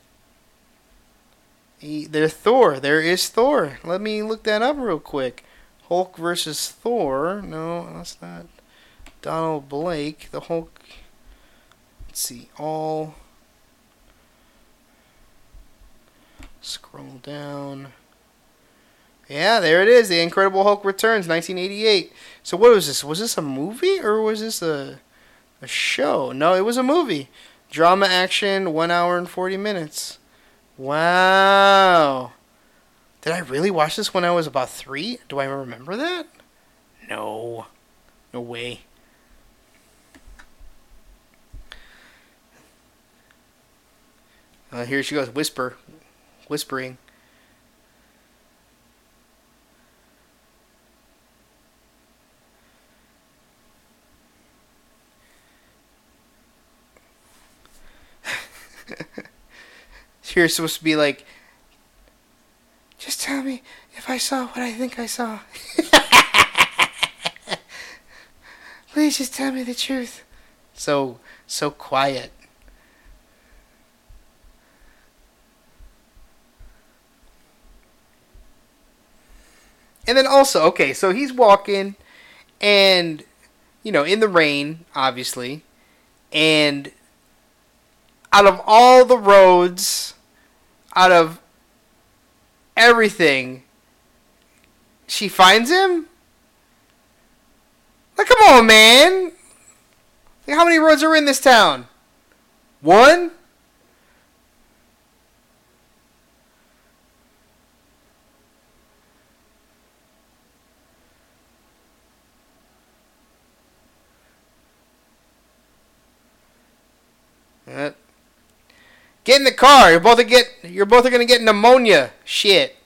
S1: he, there's Thor. There is Thor. Let me look that up real quick. Hulk versus Thor. No, that's not Donald Blake. The Hulk. Let's see. All. Scroll down. Yeah, there it is. The Incredible Hulk returns, 1988. So what was this? Was this a movie or was this a a show? No, it was a movie. Drama action, one hour and 40 minutes. Wow. Did I really watch this when I was about three? Do I remember that? No. No way. Uh, here she goes, whisper, whispering. You're supposed to be like, just tell me if I saw what I think I saw. Please just tell me the truth. So, so quiet. And then also, okay, so he's walking and, you know, in the rain, obviously. And out of all the roads, out of everything, she finds him? Like, come on, man. How many roads are in this town? One? Uh, get in the car. You're both get. You're both are gonna get pneumonia. Shit.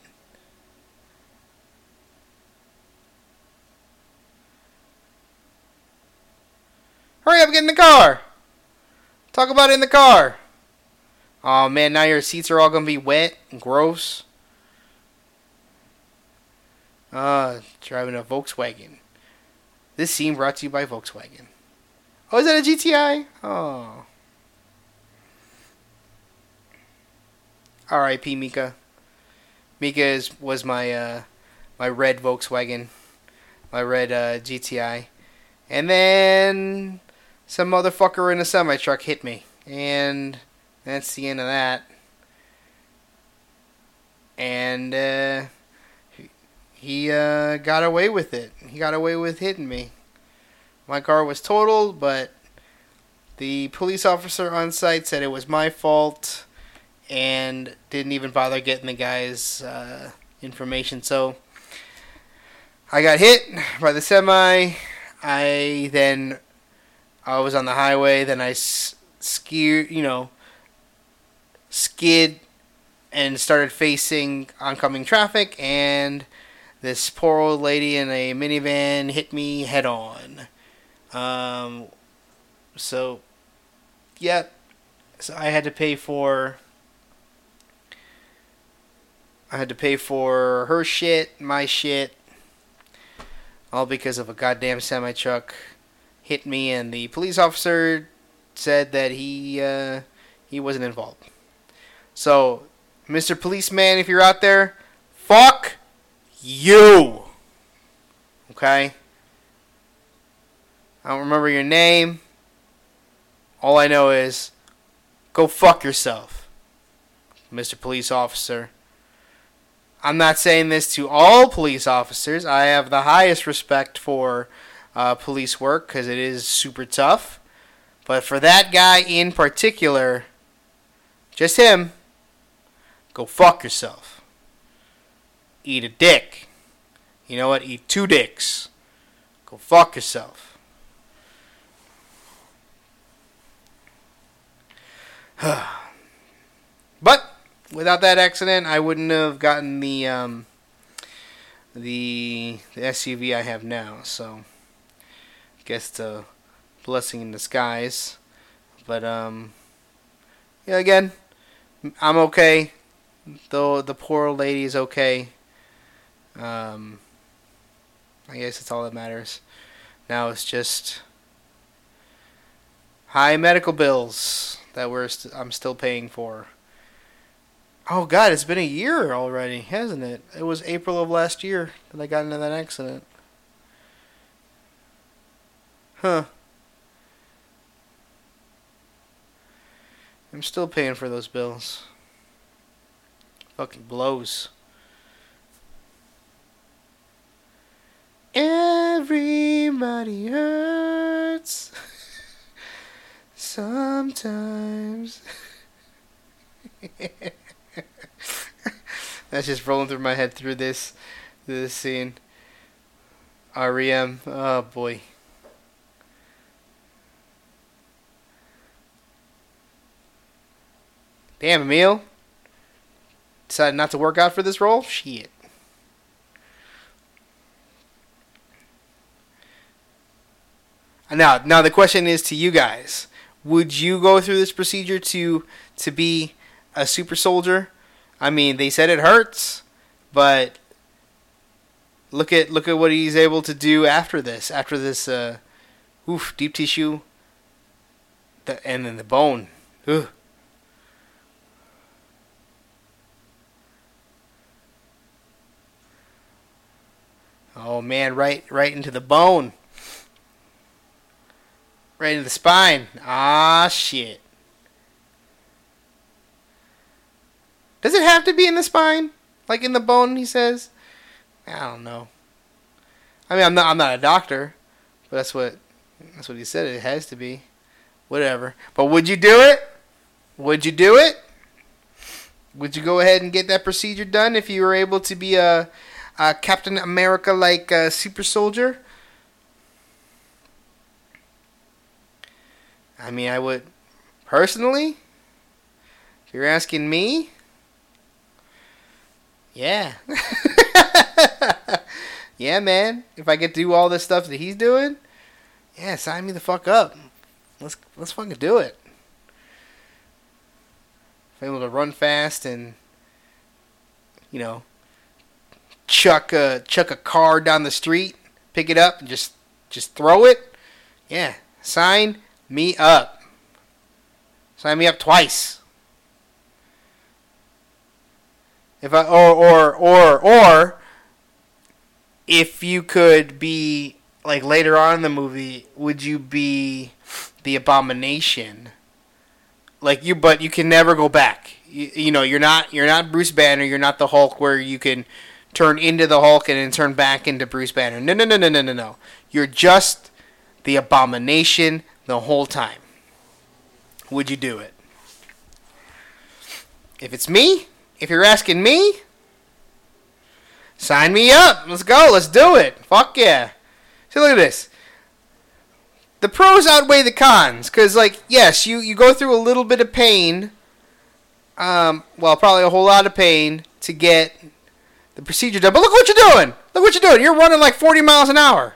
S1: Hurry up, get in the car. Talk about it in the car. Oh man, now your seats are all gonna be wet and gross. Uh, driving a Volkswagen. This scene brought to you by Volkswagen. Oh, is that a GTI? Oh. R.I.P. Mika. Mika is, was my uh, my red Volkswagen, my red uh, GTI, and then some motherfucker in a semi truck hit me, and that's the end of that. And uh, he uh, got away with it. He got away with hitting me. My car was totaled, but the police officer on site said it was my fault and didn't even bother getting the guy's uh, information. So I got hit by the semi. I then I was on the highway. Then I skied, you know, skid and started facing oncoming traffic, and this poor old lady in a minivan hit me head on. Um, so, yeah, so I had to pay for. I had to pay for her shit, my shit, all because of a goddamn semi truck hit me, and the police officer said that he uh, he wasn't involved. So, Mr. Policeman, if you're out there, fuck you. Okay? I don't remember your name. All I know is go fuck yourself, Mr. Police Officer. I'm not saying this to all police officers. I have the highest respect for uh, police work because it is super tough. But for that guy in particular, just him, go fuck yourself. Eat a dick. You know what? Eat two dicks. Go fuck yourself. but without that accident, I wouldn't have gotten the um, the the SUV I have now. So, I guess it's a blessing in disguise. But um, yeah, again, I'm okay. Though the poor old lady is okay. Um, I guess that's all that matters. Now it's just high medical bills that we're st- I'm still paying for. Oh God, it's been a year already, hasn't it? It was April of last year that I got into that accident. Huh. I'm still paying for those bills. Fucking blows. Everybody hurts sometimes. That's just rolling through my head through this this scene. REM. Oh boy. Damn, Emil. Decided not to work out for this role? Shit. Now, now the question is to you guys: Would you go through this procedure to to be a super soldier? I mean, they said it hurts, but look at look at what he's able to do after this. After this, uh, oof, deep tissue, the, and then the bone. Ugh. Oh man, right right into the bone. Right into the spine. Ah shit. Does it have to be in the spine? Like in the bone, he says? I don't know. I mean I'm not I'm not a doctor, but that's what that's what he said it has to be. Whatever. But would you do it? Would you do it? Would you go ahead and get that procedure done if you were able to be a uh, Captain America like super soldier. I mean, I would personally. If you're asking me, yeah, yeah, man. If I get to do all this stuff that he's doing, yeah, sign me the fuck up. Let's let's fucking do it. If I'm able to run fast and you know chuck a chuck a car down the street, pick it up and just just throw it. Yeah, sign me up. Sign me up twice. If I or or or or if you could be like later on in the movie, would you be the abomination? Like you, but you can never go back. You, you know, you're not you're not Bruce Banner. You're not the Hulk where you can turn into the Hulk and then turn back into Bruce Banner. No, no, no, no, no, no, no. You're just the abomination the whole time. Would you do it? If it's me, if you're asking me, sign me up. Let's go. Let's do it. Fuck yeah. See, look at this. The pros outweigh the cons, because, like, yes, you, you go through a little bit of pain, um, well, probably a whole lot of pain to get the procedure done. But look what you're doing. Look what you're doing. You're running like 40 miles an hour.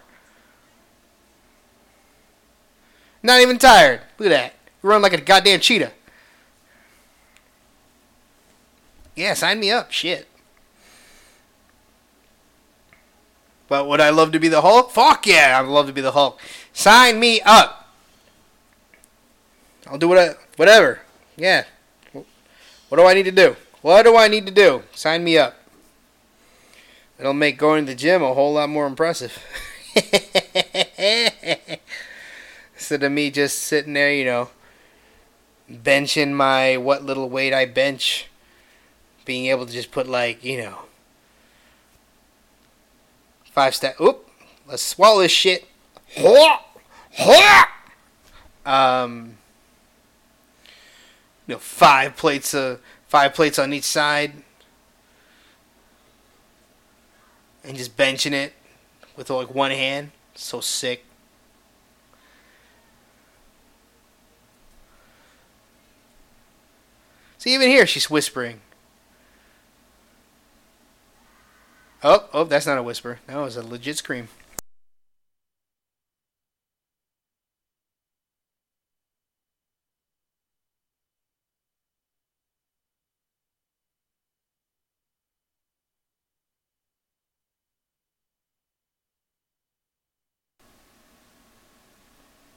S1: Not even tired. Look at that. You run like a goddamn cheetah. Yeah, sign me up. Shit. But would I love to be the Hulk? Fuck yeah, I'd love to be the Hulk. Sign me up. I'll do what I, whatever. Yeah. What do I need to do? What do I need to do? Sign me up. It'll make going to the gym a whole lot more impressive. Instead of me just sitting there, you know, benching my what little weight I bench, being able to just put like, you know, five step. Oop, let's swallow this shit. Um, you know, five plates of five plates on each side, and just benching it with like one hand. So sick. See, even here, she's whispering. Oh, oh, that's not a whisper. That was a legit scream.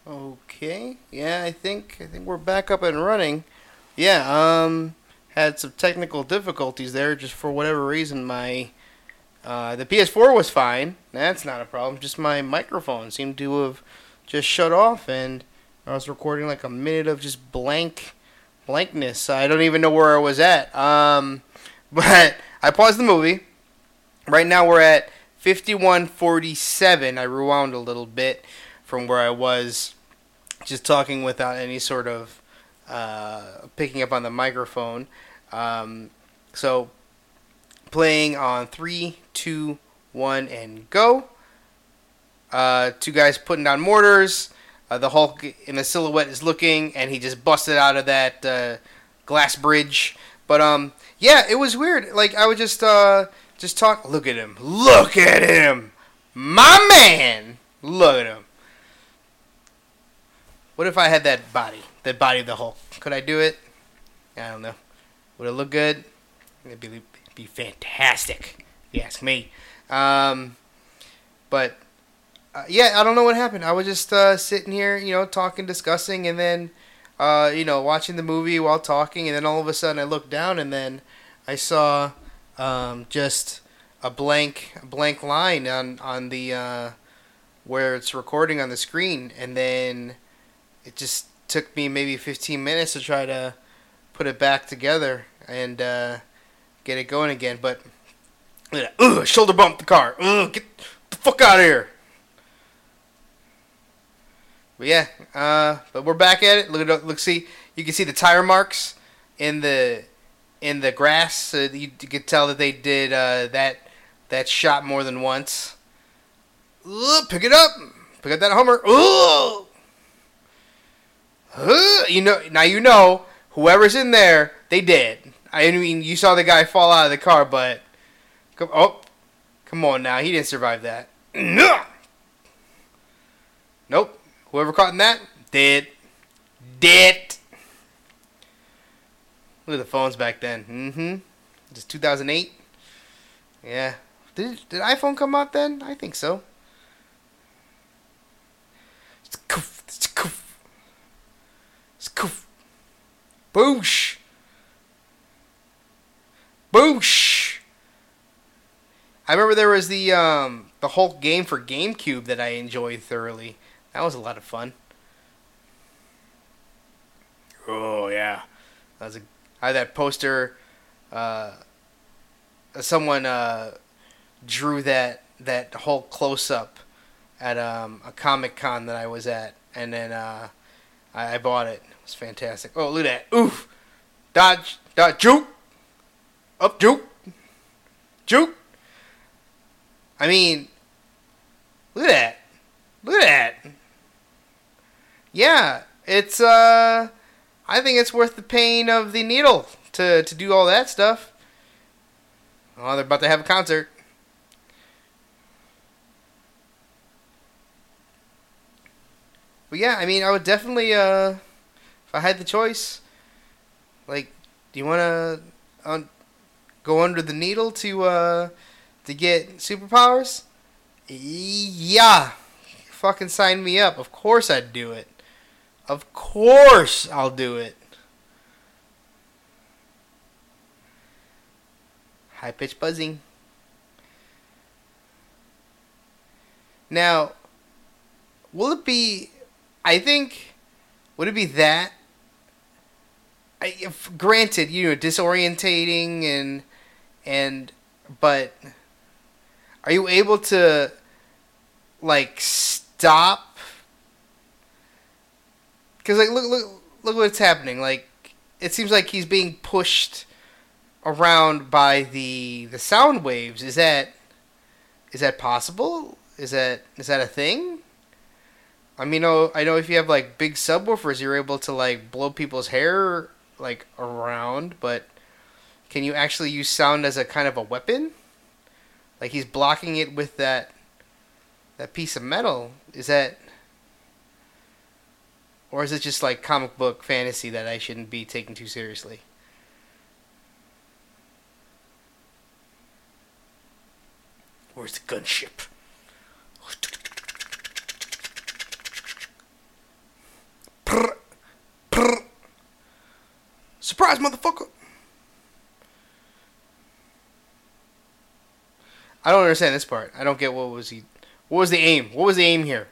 S1: Okay. Yeah, I think I think we're back up and running. Yeah, um had some technical difficulties there just for whatever reason my uh, the PS4 was fine. That's not a problem. Just my microphone seemed to have just shut off and I was recording like a minute of just blank blankness. I don't even know where I was at. Um but I paused the movie. Right now we're at 5147. I rewound a little bit from where I was just talking without any sort of uh, picking up on the microphone. Um, so playing on three, two, one, and go. Uh, two guys putting down mortars. Uh, the Hulk in a silhouette is looking, and he just busted out of that uh, glass bridge. But um, yeah, it was weird. Like I would just uh, just talk. Look at him! Look at him! My man! Look at him! What if I had that body? That body of the Hulk? Could I do it? I don't know. Would it look good? It'd be, be fantastic. you ask me. Um, but uh, yeah, I don't know what happened. I was just uh, sitting here, you know, talking, discussing, and then, uh, you know, watching the movie while talking, and then all of a sudden I looked down, and then I saw um, just a blank, blank line on on the uh, where it's recording on the screen, and then it just took me maybe 15 minutes to try to put it back together and uh, get it going again. But ugh, shoulder bump the car. Ugh, get the fuck out of here. But yeah, uh, but we're back at it. Look at look. See, you can see the tire marks in the in the grass. So you, you can tell that they did uh, that that shot more than once. Ugh, pick it up. Pick up that Hummer. Ugh you know now you know whoever's in there they did. I mean you saw the guy fall out of the car, but oh come on now he didn't survive that. Nope. Whoever caught in that did did. Look at the phones back then. Mm-hmm. Just 2008. Yeah. Did did iPhone come out then? I think so. It's coof. It's coof. It's coof. Boosh. Boosh. I remember there was the um the whole game for GameCube that I enjoyed thoroughly. That was a lot of fun. Oh yeah, that was a. I had that poster. Uh, someone uh, drew that that whole close up at um, a comic con that I was at, and then uh, I, I bought it. It was fantastic. Oh, look at that! Oof! Dodge, dodge, juke, up, juke, juke. I mean, look at that! Look at that! Yeah, it's uh, I think it's worth the pain of the needle to to do all that stuff. Oh, they're about to have a concert. But yeah, I mean, I would definitely, uh, if I had the choice, like, do you want to un- go under the needle to uh, to get superpowers? Yeah, fucking sign me up. Of course I'd do it. Of course I'll do it. High pitch buzzing. Now, will it be? I think. Would it be that? I, granted, you know, disorientating and and but are you able to like stop? Because like look look look what's happening. Like it seems like he's being pushed around by the the sound waves. Is that is that possible? Is that is that a thing? I mean, oh, I know if you have like big subwoofers, you're able to like blow people's hair like around, but can you actually use sound as a kind of a weapon? Like he's blocking it with that that piece of metal. Is that or is it just like comic book fantasy that I shouldn't be taking too seriously? Where's the gunship? Prr, prr. Surprise, motherfucker! I don't understand this part. I don't get what was he. What was the aim? What was the aim here?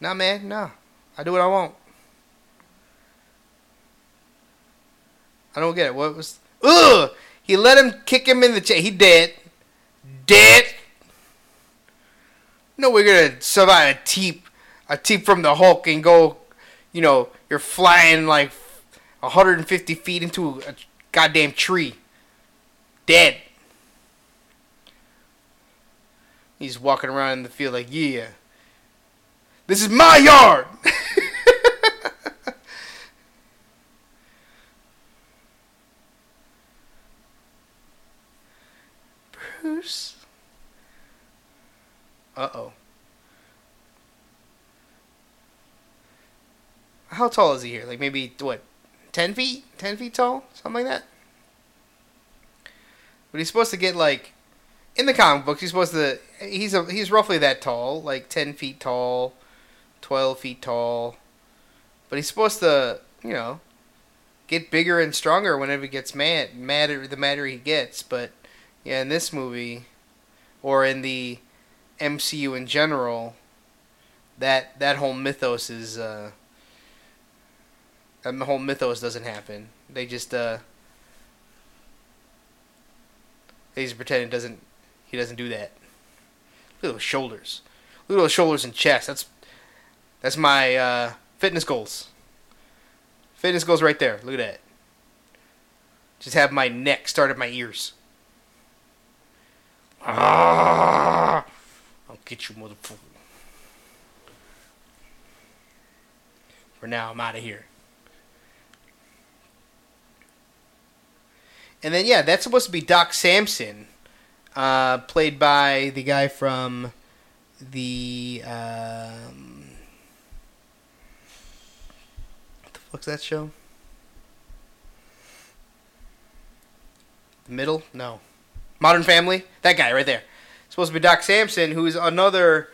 S1: Nah, man, nah. I do what I want. I don't get it. What was? Ugh! He let him kick him in the chest. He dead. Dead. No, we're gonna survive a teep, a teep from the Hulk and go. You know, you're flying like 150 feet into a goddamn tree. Dead. He's walking around in the field like, yeah, this is my yard. Bruce. Uh oh. How tall is he here? Like maybe what, ten feet? Ten feet tall? Something like that. But he's supposed to get like, in the comic books, he's supposed to. He's a he's roughly that tall, like ten feet tall, twelve feet tall. But he's supposed to, you know, get bigger and stronger whenever he gets mad. Madder the madder he gets, but yeah, in this movie, or in the MCU in general, that that whole mythos is uh, that whole mythos doesn't happen. They just uh, they just pretend doesn't. He doesn't do that. Look at those shoulders. Look at those shoulders and chest. That's that's my uh, fitness goals. Fitness goals right there. Look at that. Just have my neck start at my ears. Ah, I'll get you, motherfucker. For now, I'm out of here. And then yeah, that's supposed to be Doc Samson, uh, played by the guy from the um, what the fuck's that show? The Middle? No, Modern Family. That guy right there. Supposed to be Doc Samson, who's another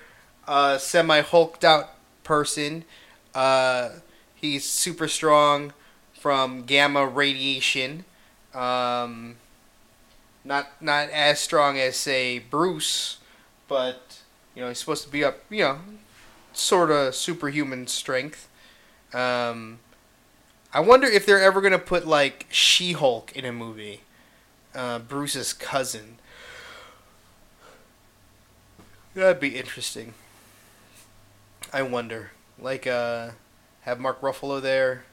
S1: uh, semi hulked out person. Uh, he's super strong from gamma radiation um, not not as strong as say Bruce, but you know he's supposed to be up. You know, sort of superhuman strength. Um, I wonder if they're ever gonna put like She Hulk in a movie, uh, Bruce's cousin. That'd be interesting. I wonder, like, uh, have Mark Ruffalo there,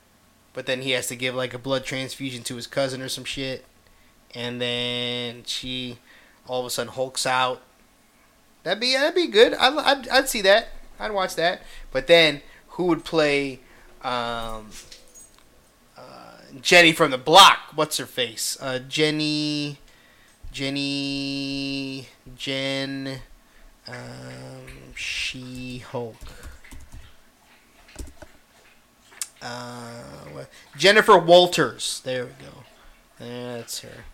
S1: but then he has to give like a blood transfusion to his cousin or some shit, and then she all of a sudden hulks out. That'd be that'd be good. I'd, I'd, I'd see that. I'd watch that. But then who would play um, uh, Jenny from the block? What's her face? Uh, Jenny, Jenny, Jen, um, She Hulk. Uh, Jennifer Walters. There we go. That's her.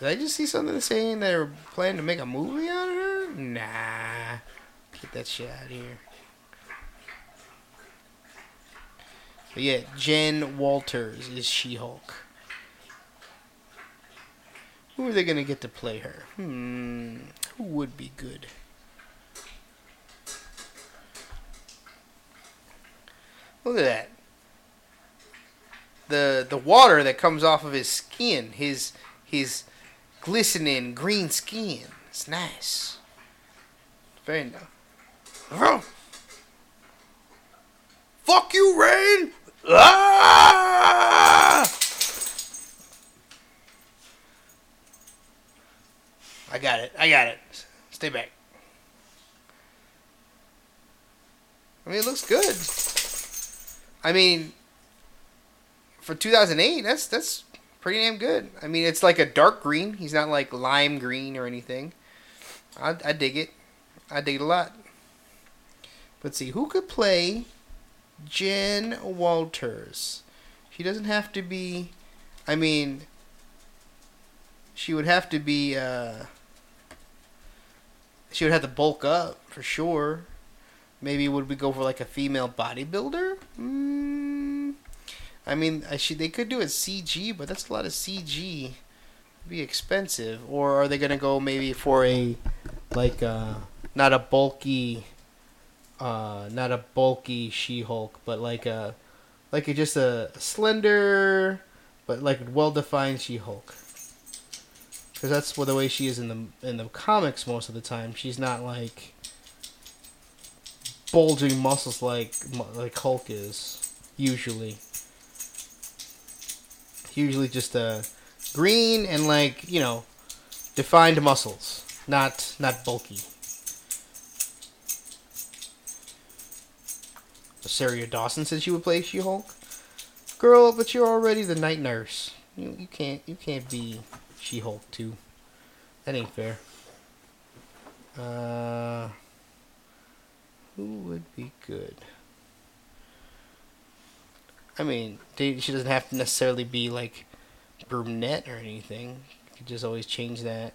S1: Did I just see something saying they're planning to make a movie of her? Nah. Get that shit out of here. But yeah, Jen Walters is She Hulk. Who are they gonna get to play her? Hmm. Who would be good? Look at that. The the water that comes off of his skin, his his glistening green skin. It's nice. Very nice. Fuck you, Rain! Ah! I got it. I got it. Stay back. I mean, it looks good. I mean, for 2008, that's that's pretty damn good. I mean, it's like a dark green. He's not like lime green or anything. I, I dig it. I dig it a lot. Let's see, who could play Jen Walters? She doesn't have to be. I mean, she would have to be. Uh, she would have to bulk up for sure. Maybe would we go for like a female bodybuilder? Mm, I mean, I should, they could do it CG, but that's a lot of CG. It'd be expensive. Or are they gonna go maybe for a like uh, not a bulky, uh, not a bulky She-Hulk, but like a like a, just a slender, but like well defined She-Hulk. Because that's what the way she is in the in the comics most of the time. She's not like bulging muscles like like Hulk is usually. Usually just a green and like you know defined muscles, not not bulky. Rosario Dawson said she would play She Hulk. Girl, but you're already the night nurse. You you can't you can't be She Hulk too. That ain't fair. Uh. Who would be good? I mean, she doesn't have to necessarily be like brunette or anything. You could just always change that.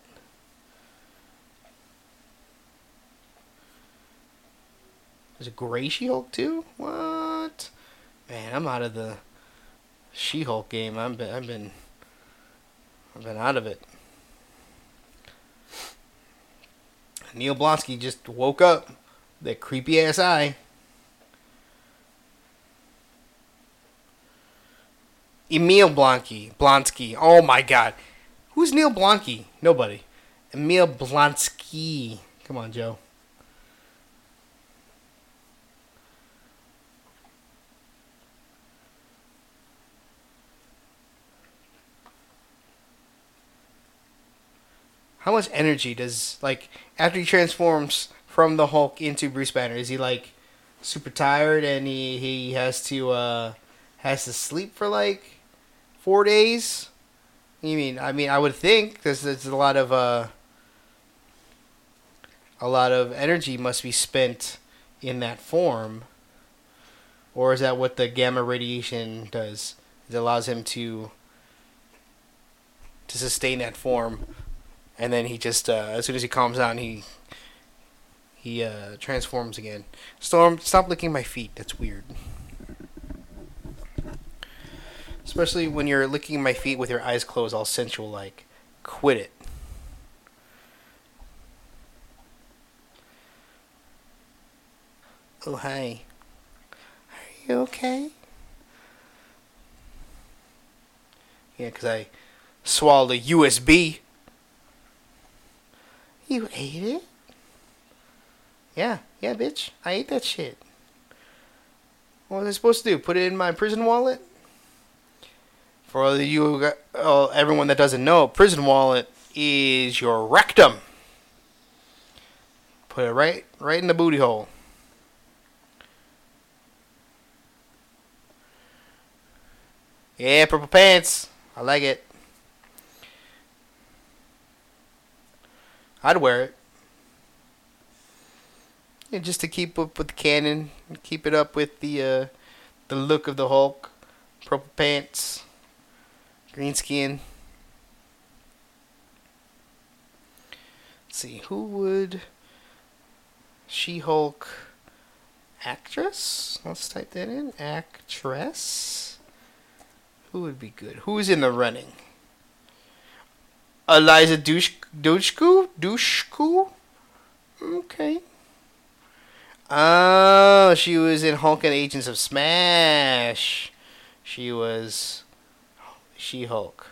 S1: There's a gray She-Hulk too. What? Man, I'm out of the She-Hulk game. I've been, I've been, I've been out of it. Neil Blonsky just woke up. That creepy ass eye. Emil Blonsky. Blonsky. Oh my god. Who's Neil Blonsky? Nobody. Emil Blonsky. Come on, Joe. How much energy does like after he transforms from the Hulk into Bruce Banner? Is he like super tired and he he has to uh has to sleep for like four days? You mean? I mean, I would think because there's a lot of uh a lot of energy must be spent in that form, or is that what the gamma radiation does? It allows him to to sustain that form, and then he just uh, as soon as he calms down, he he uh, transforms again. Storm, stop licking my feet. That's weird. Especially when you're licking my feet with your eyes closed, all sensual like. Quit it. Oh, hi. Are you okay? Yeah, because I swallowed a USB. You ate it? Yeah, yeah, bitch. I ate that shit. What was I supposed to do? Put it in my prison wallet? For all you, uh, everyone that doesn't know, prison wallet is your rectum. Put it right, right in the booty hole. Yeah, purple pants. I like it. I'd wear it. Yeah, just to keep up with the canon, keep it up with the uh, the look of the Hulk. Purple pants, green skin. Let's see, who would She-Hulk actress? Let's type that in. Actress. Who would be good? Who's in the running? Eliza Dush Dushku? Dushku? Okay. Oh, she was in Hulk and Agents of Smash. She was She Hulk.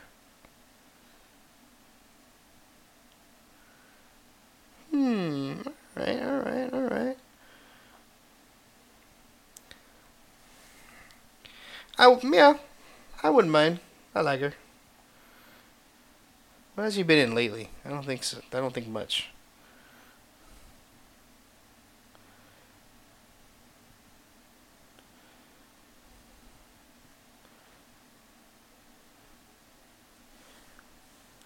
S1: Hmm. Alright, alright, alright. I, yeah, I wouldn't mind. I like her. What has she been in lately? I don't think so. I don't think much.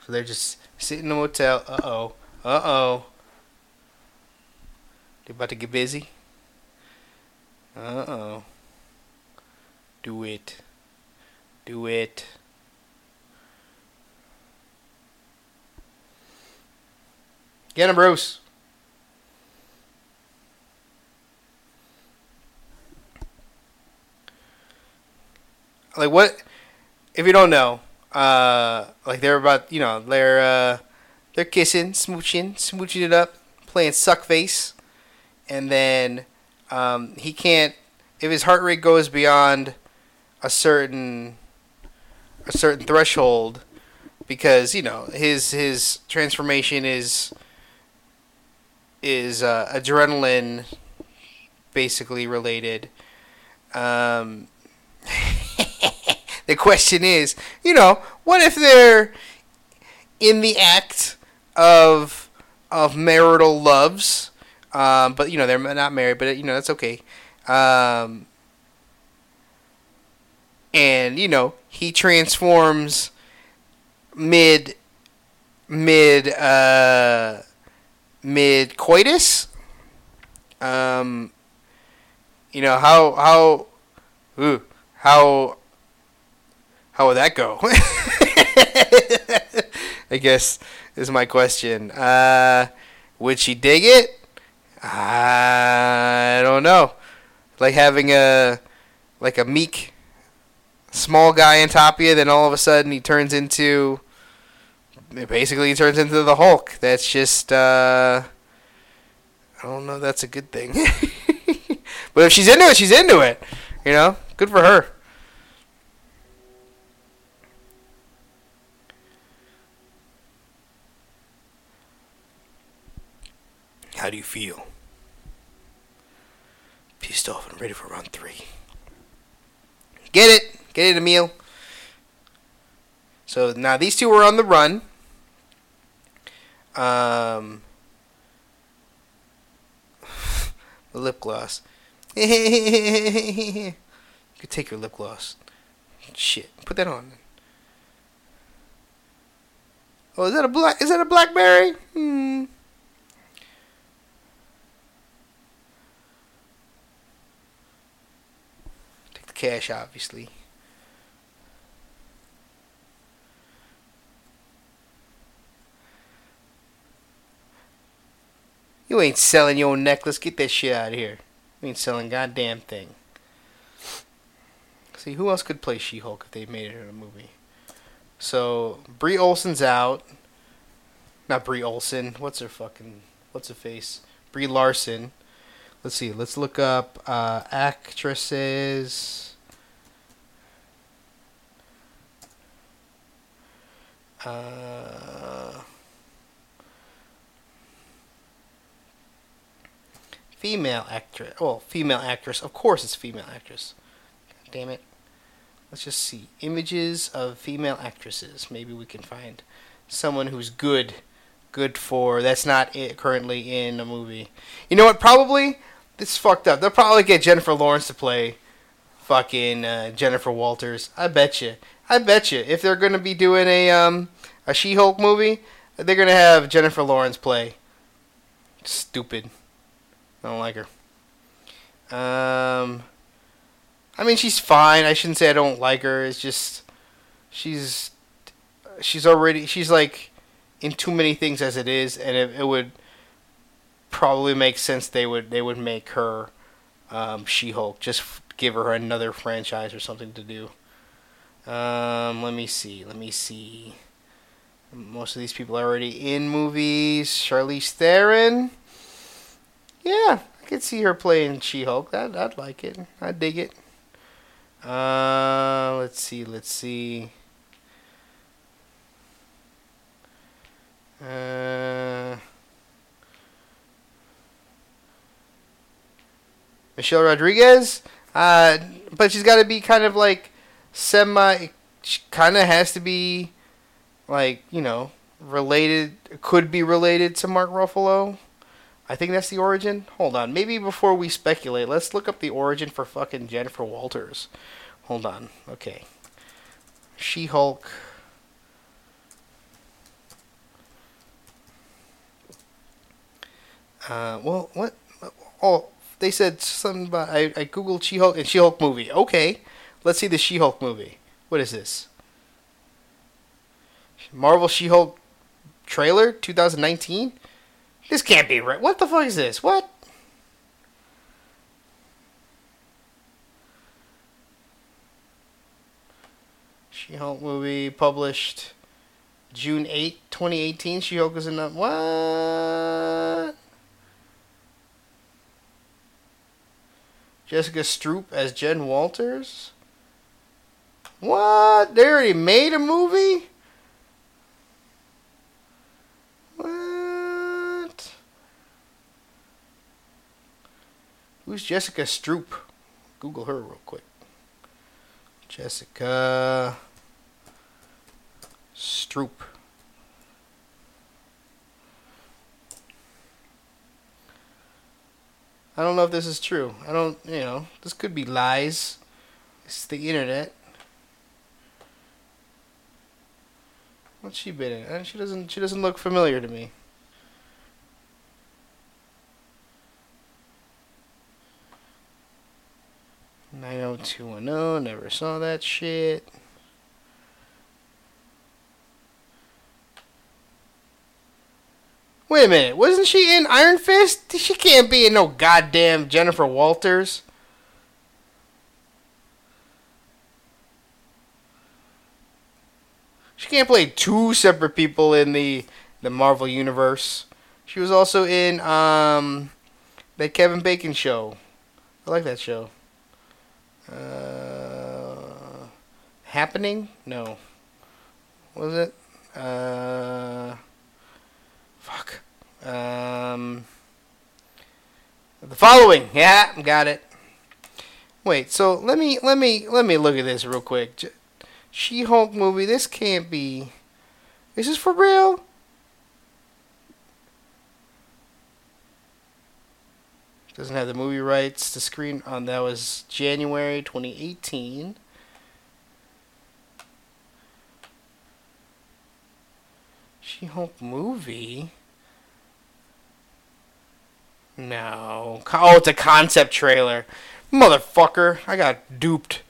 S1: So they're just sitting in the motel. Uh oh. Uh oh. They're about to get busy. Uh oh. Do it. Do it. Get him, Bruce. Like what? If you don't know, uh, like they're about, you know, they're uh, they're kissing, smooching, smooching it up, playing suck face, and then um, he can't. If his heart rate goes beyond a certain a certain threshold, because you know his his transformation is is uh, adrenaline basically related. Um, the question is, you know, what if they're in the act of of marital loves, um, but you know they're not married, but you know that's okay. Um, and you know he transforms mid mid uh, mid coitus. Um, you know how how ooh, how how would that go? I guess is my question. Uh, would she dig it? I don't know. Like having a like a meek small guy in top of you, then all of a sudden he turns into basically he turns into the Hulk. That's just uh, I don't know. That's a good thing. but if she's into it, she's into it. You know, good for her. How do you feel? Pissed off and ready for round three. Get it? Get it, Emil? So now these two are on the run. Um, the lip gloss. you could take your lip gloss. Shit, put that on. Oh, is that a black? Is that a blackberry? Hmm. cash, obviously. You ain't selling your necklace. Get that shit out of here. You ain't selling goddamn thing. See, who else could play She-Hulk if they made it in a movie? So Brie Olson's out. Not Brie Olson. What's her fucking? What's her face? Brie Larson. Let's see. Let's look up uh, actresses. Uh, female actress. Well, female actress. Of course, it's female actress. God damn it. Let's just see images of female actresses. Maybe we can find someone who's good, good for. That's not it currently in a movie. You know what? Probably this is fucked up. They'll probably get Jennifer Lawrence to play fucking uh, Jennifer Walters. I bet you. I bet you. If they're gonna be doing a um a She-Hulk movie, they're gonna have Jennifer Lawrence play. Stupid. I don't like her. Um, I mean she's fine. I shouldn't say I don't like her. It's just she's she's already she's like in too many things as it is, and it, it would probably make sense they would they would make her um, She-Hulk. Just give her another franchise or something to do. Um, let me see. Let me see. Most of these people are already in movies. Charlize Theron. Yeah, I could see her playing She-Hulk. That I'd like it. I'd dig it. Uh, let's see. Let's see. Uh, Michelle Rodriguez. Uh, but she's got to be kind of like semi. Kind of has to be like you know related. Could be related to Mark Ruffalo. I think that's the origin. Hold on. Maybe before we speculate, let's look up the origin for fucking Jennifer Walters. Hold on. Okay. She Hulk. Uh, well, what? Oh, they said something about. I, I googled She Hulk and She Hulk movie. Okay. Let's see the She Hulk movie. What is this? Marvel She Hulk trailer 2019? This can't be right. What the fuck is this? What? She Hulk movie published June 8, 2018. She Hulk is in the. What? Jessica Stroup as Jen Walters? What? They already made a movie? What? Who's Jessica Stroup? Google her real quick. Jessica Stroup. I don't know if this is true. I don't, you know, this could be lies. It's the internet. What's she been in? Uh, She doesn't. She doesn't look familiar to me. Nine zero two one zero. Never saw that shit. Wait a minute. Wasn't she in Iron Fist? She can't be in no goddamn Jennifer Walters. She can't play two separate people in the the Marvel universe. She was also in um that Kevin Bacon show. I like that show. Uh, happening? No. Was it? Uh, fuck. Um, the following. Yeah, got it. Wait. So let me let me let me look at this real quick. J- She-Hulk movie. This can't be. Is this for real? Doesn't have the movie rights to screen on. That was January 2018. She-Hulk movie. No. Oh, it's a concept trailer. Motherfucker. I got duped.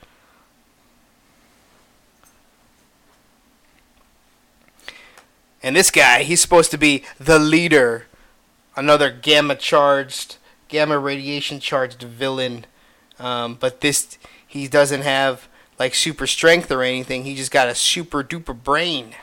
S1: And this guy, he's supposed to be the leader another gamma charged, gamma radiation charged villain. Um, but this, he doesn't have like super strength or anything. He just got a super duper brain.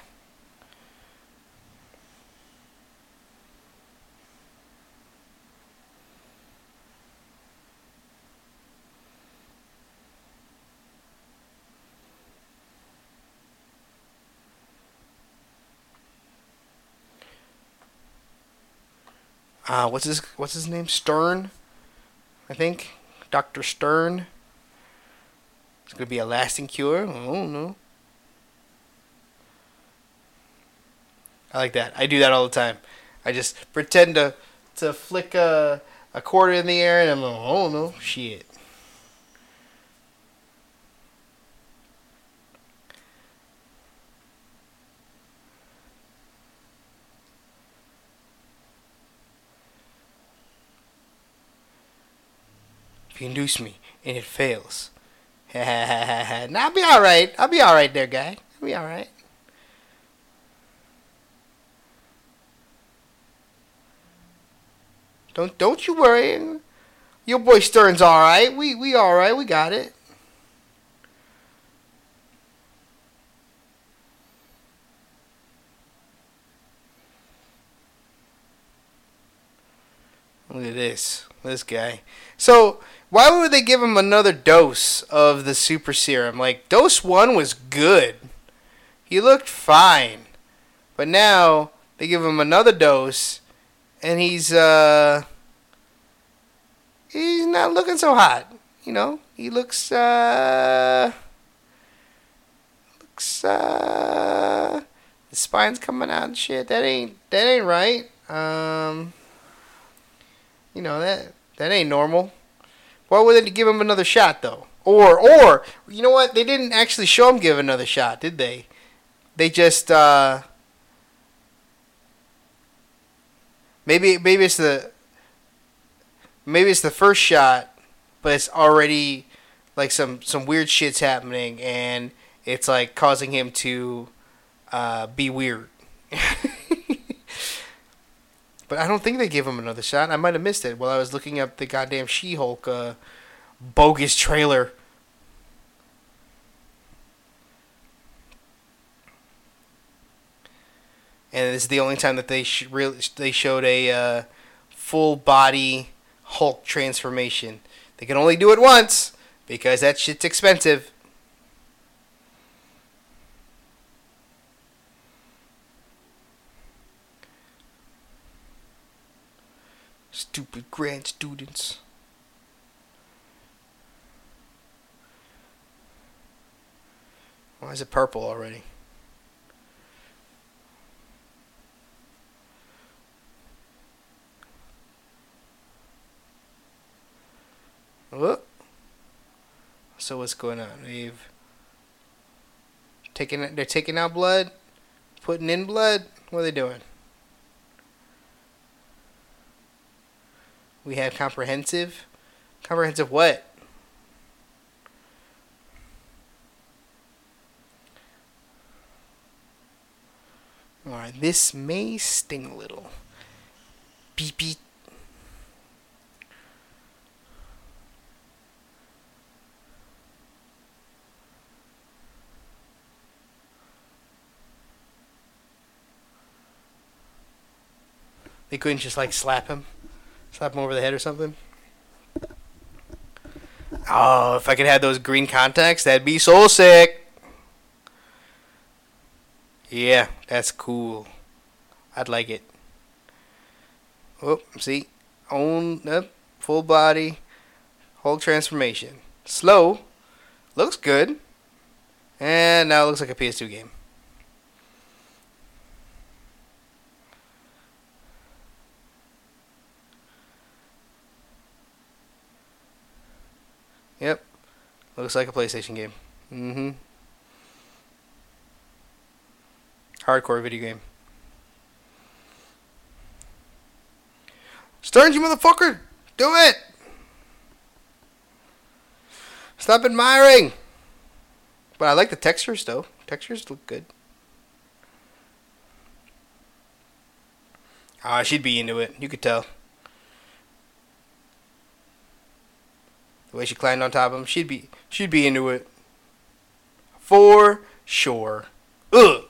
S1: Uh, what's his what's his name? Stern, I think. Doctor Stern. It's gonna be a lasting cure. I don't know. I like that. I do that all the time. I just pretend to to flick a a quarter in the air, and I'm like, oh no, shit. You induce me and it fails, nah, I'll be all right. I'll be all right there, guy. I'll be all right. Don't don't you worry. Your boy Stern's all right. We we all right. We got it. Look at this. This guy. So why would they give him another dose of the super serum? Like dose one was good. He looked fine. But now they give him another dose and he's uh he's not looking so hot. You know, he looks uh looks uh the spine's coming out and shit. That ain't that ain't right. Um you know that that ain't normal. Why would they give him another shot though? Or or you know what? They didn't actually show him give another shot, did they? They just uh maybe maybe it's the maybe it's the first shot, but it's already like some some weird shit's happening and it's like causing him to uh, be weird. But I don't think they gave him another shot. I might have missed it while I was looking up the goddamn She-Hulk uh, bogus trailer. And this is the only time that they sh- really they showed a uh, full body Hulk transformation. They can only do it once because that shit's expensive. Stupid grad students. Why is it purple already? Oh. So what's going on? They've taken they're taking out blood, putting in blood. What are they doing? We have comprehensive. Comprehensive what? Alright, this may sting a little. Beep beep. They couldn't just like slap him. Slap him over the head or something. Oh, if I could have those green contacts, that'd be so sick. Yeah, that's cool. I'd like it. Oh, see, own up, full body, whole transformation. Slow, looks good, and now it looks like a PS2 game. Yep. Looks like a PlayStation game. Mm-hmm. Hardcore video game. Stearns, you motherfucker! Do it! Stop admiring! But I like the textures, though. Textures look good. Ah, she'd be into it. You could tell. The way she climbed on top of him, she'd be she'd be into it. For sure. Ugh.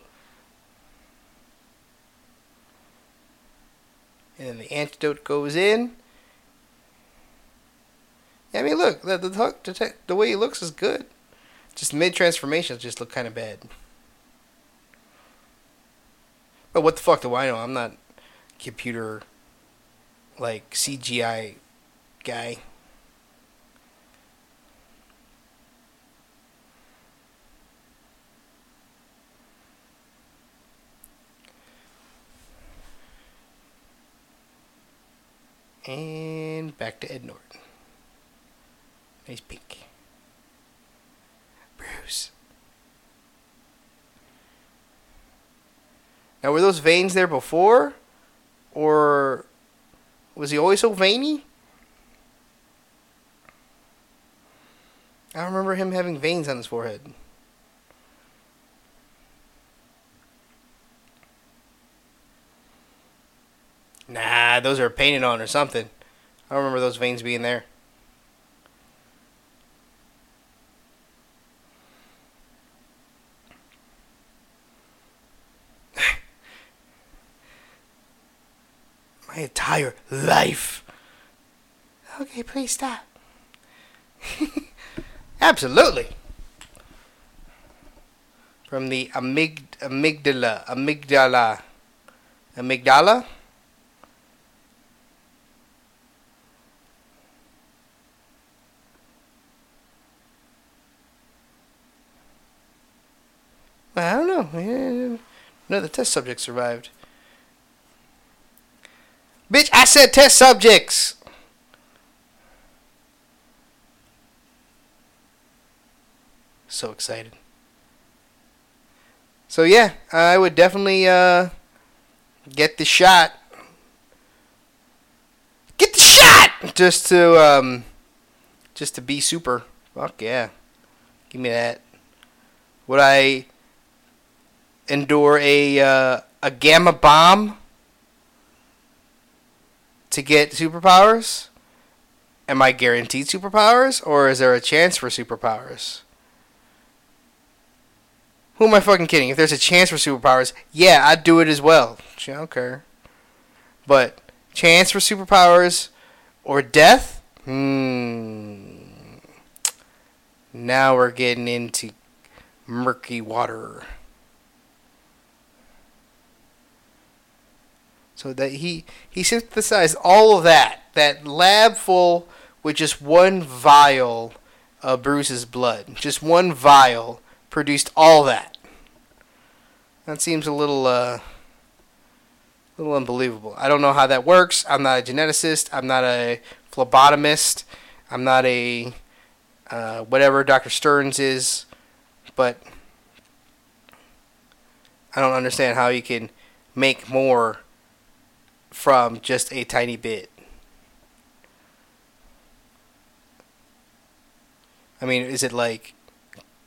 S1: And then the antidote goes in. I mean, look, the the, the, the way he looks is good. Just mid transformations just look kind of bad. But what the fuck do I know? I'm not computer like CGI guy. And back to Ed Norton. Nice pink. Bruce. Now, were those veins there before? Or was he always so veiny? I remember him having veins on his forehead. Nah, those are painted on or something. I don't remember those veins being there. My entire life. Okay, please stop. Absolutely. From the amyg- amygdala, amygdala, amygdala. Know. None of the test subjects survived. Bitch, I said test subjects. So excited. So yeah, I would definitely uh, get the shot. Get the shot just to um, just to be super. Fuck yeah, give me that. Would I endure a uh, a gamma bomb to get superpowers? Am I guaranteed superpowers, or is there a chance for superpowers? Who am I fucking kidding? If there's a chance for superpowers, yeah, I'd do it as well. I don't care. But chance for superpowers or death? Hmm. Now we're getting into murky water. So that he he synthesized all of that that lab full with just one vial of Bruce's blood, just one vial produced all that. That seems a little uh, a little unbelievable. I don't know how that works. I'm not a geneticist. I'm not a phlebotomist. I'm not a uh, whatever Dr. Stearns is, but I don't understand how you can make more from just a tiny bit. I mean, is it like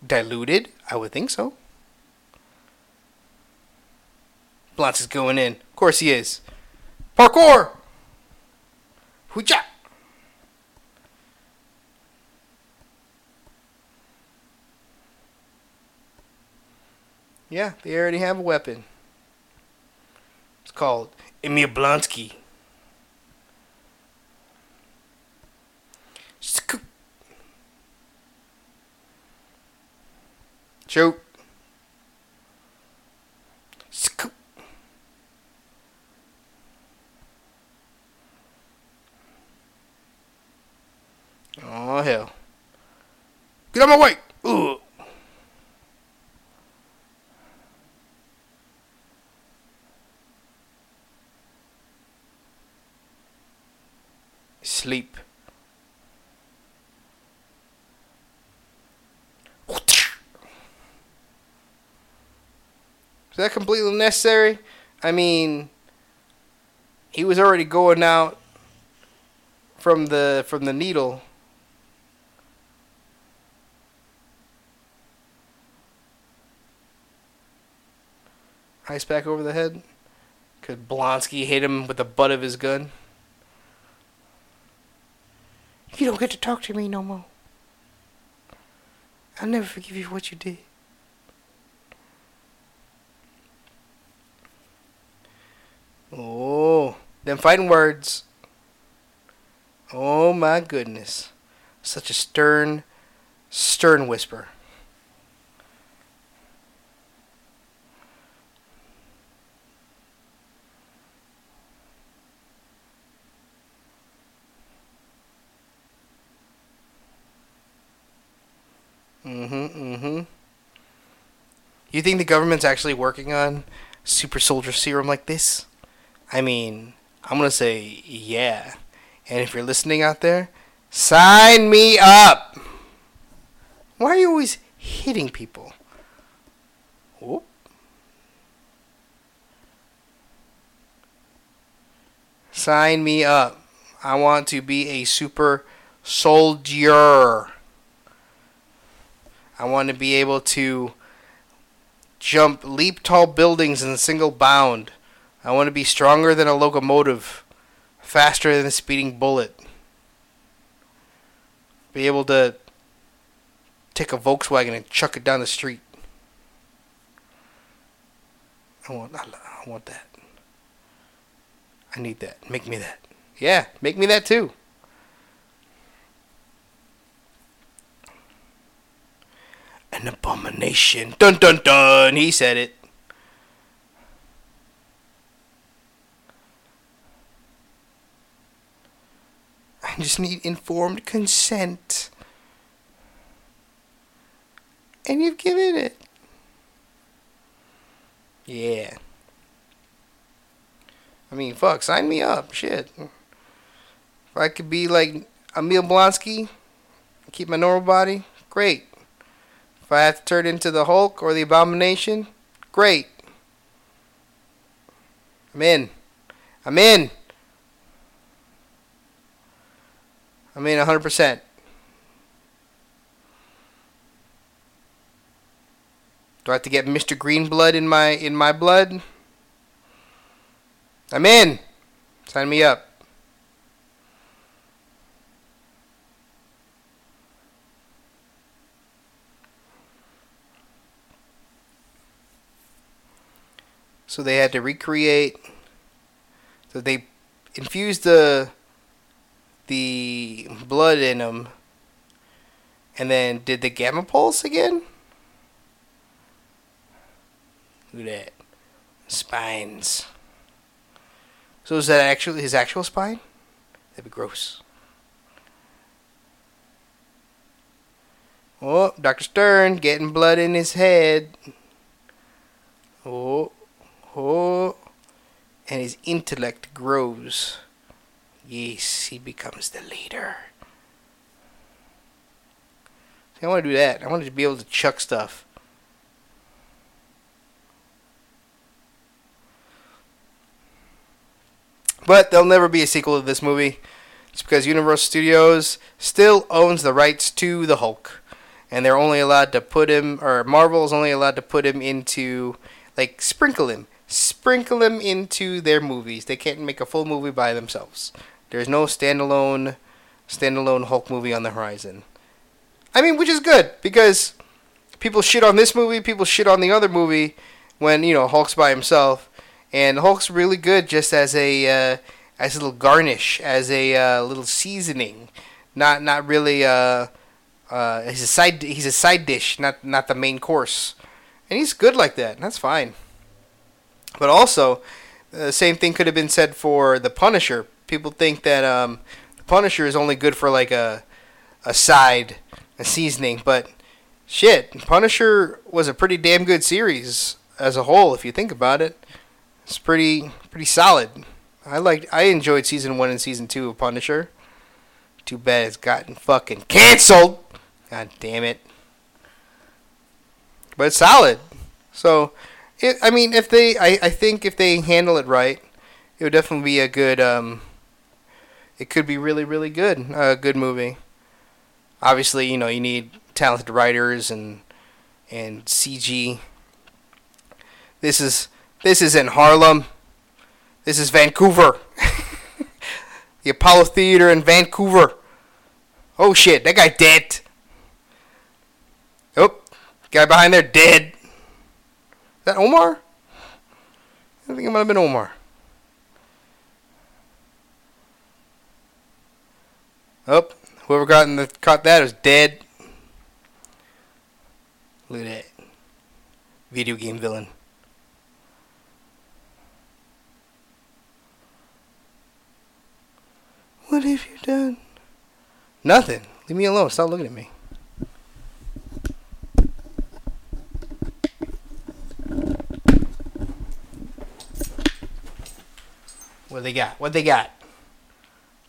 S1: diluted? I would think so. Blanche is going in. Of course he is. Parkour! Hooja! Yeah, they already have a weapon. It's called Emil Blonsky. Scoop. Shoot. Scoop. Oh hell. Get out of my way! Ugh. Sleep. Is that completely necessary? I mean, he was already going out from the from the needle. Ice pack over the head. Could Blonsky hit him with the butt of his gun. You don't get to talk to me no more. I'll never forgive you for what you did. Oh, them fighting words. Oh my goodness. Such a stern, stern whisper. Mm-hmm, mm-hmm. You think the government's actually working on super soldier serum like this? I mean, I'm gonna say yeah. And if you're listening out there, sign me up! Why are you always hitting people? Whoop. Sign me up. I want to be a super soldier. I want to be able to jump leap tall buildings in a single bound. I want to be stronger than a locomotive, faster than a speeding bullet. Be able to take a Volkswagen and chuck it down the street. I want I want that. I need that. Make me that. Yeah, make me that too. An abomination. Dun dun dun. He said it. I just need informed consent. And you've given it. Yeah. I mean, fuck, sign me up. Shit. If I could be like Emil Blonsky, keep my normal body, great. If I have to turn into the Hulk or the Abomination, great. I'm in. I'm in. I'm in 100%. Do I have to get Mr. Green blood in my in my blood? I'm in. Sign me up. So they had to recreate. So they infused the the blood in them, and then did the gamma pulse again. Look at that spines. So is that actually his actual spine? That'd be gross. Oh, Dr. Stern getting blood in his head. Oh. Oh, and his intellect grows. Yes, he becomes the leader. See, I want to do that. I want to be able to chuck stuff. But there'll never be a sequel to this movie. It's because Universal Studios still owns the rights to the Hulk. And they're only allowed to put him, or Marvel is only allowed to put him into, like, sprinkle him sprinkle them into their movies. They can't make a full movie by themselves. There's no standalone standalone Hulk movie on the horizon. I mean, which is good because people shit on this movie, people shit on the other movie when you know Hulk's by himself, and Hulk's really good just as a uh, as a little garnish, as a uh, little seasoning, not not really. Uh, uh, he's a side he's a side dish, not not the main course, and he's good like that. That's fine. But also, the same thing could have been said for the Punisher. People think that um, the Punisher is only good for like a a side, a seasoning, but shit, Punisher was a pretty damn good series as a whole. If you think about it, it's pretty pretty solid. I liked, I enjoyed season one and season two of Punisher. Too bad it's gotten fucking canceled. God damn it. But it's solid. So it, I mean, if they, I, I think if they handle it right, it would definitely be a good. Um, it could be really, really good. A good movie. Obviously, you know, you need talented writers and and CG. This is this is in Harlem. This is Vancouver. the Apollo Theater in Vancouver. Oh shit, that guy dead. Oh, guy behind there dead. That Omar? I think it might have been Omar. Oh, whoever got in the caught that is dead. Look at that. Video game villain. What have you done? Nothing. Leave me alone. Stop looking at me. What they got? What they got?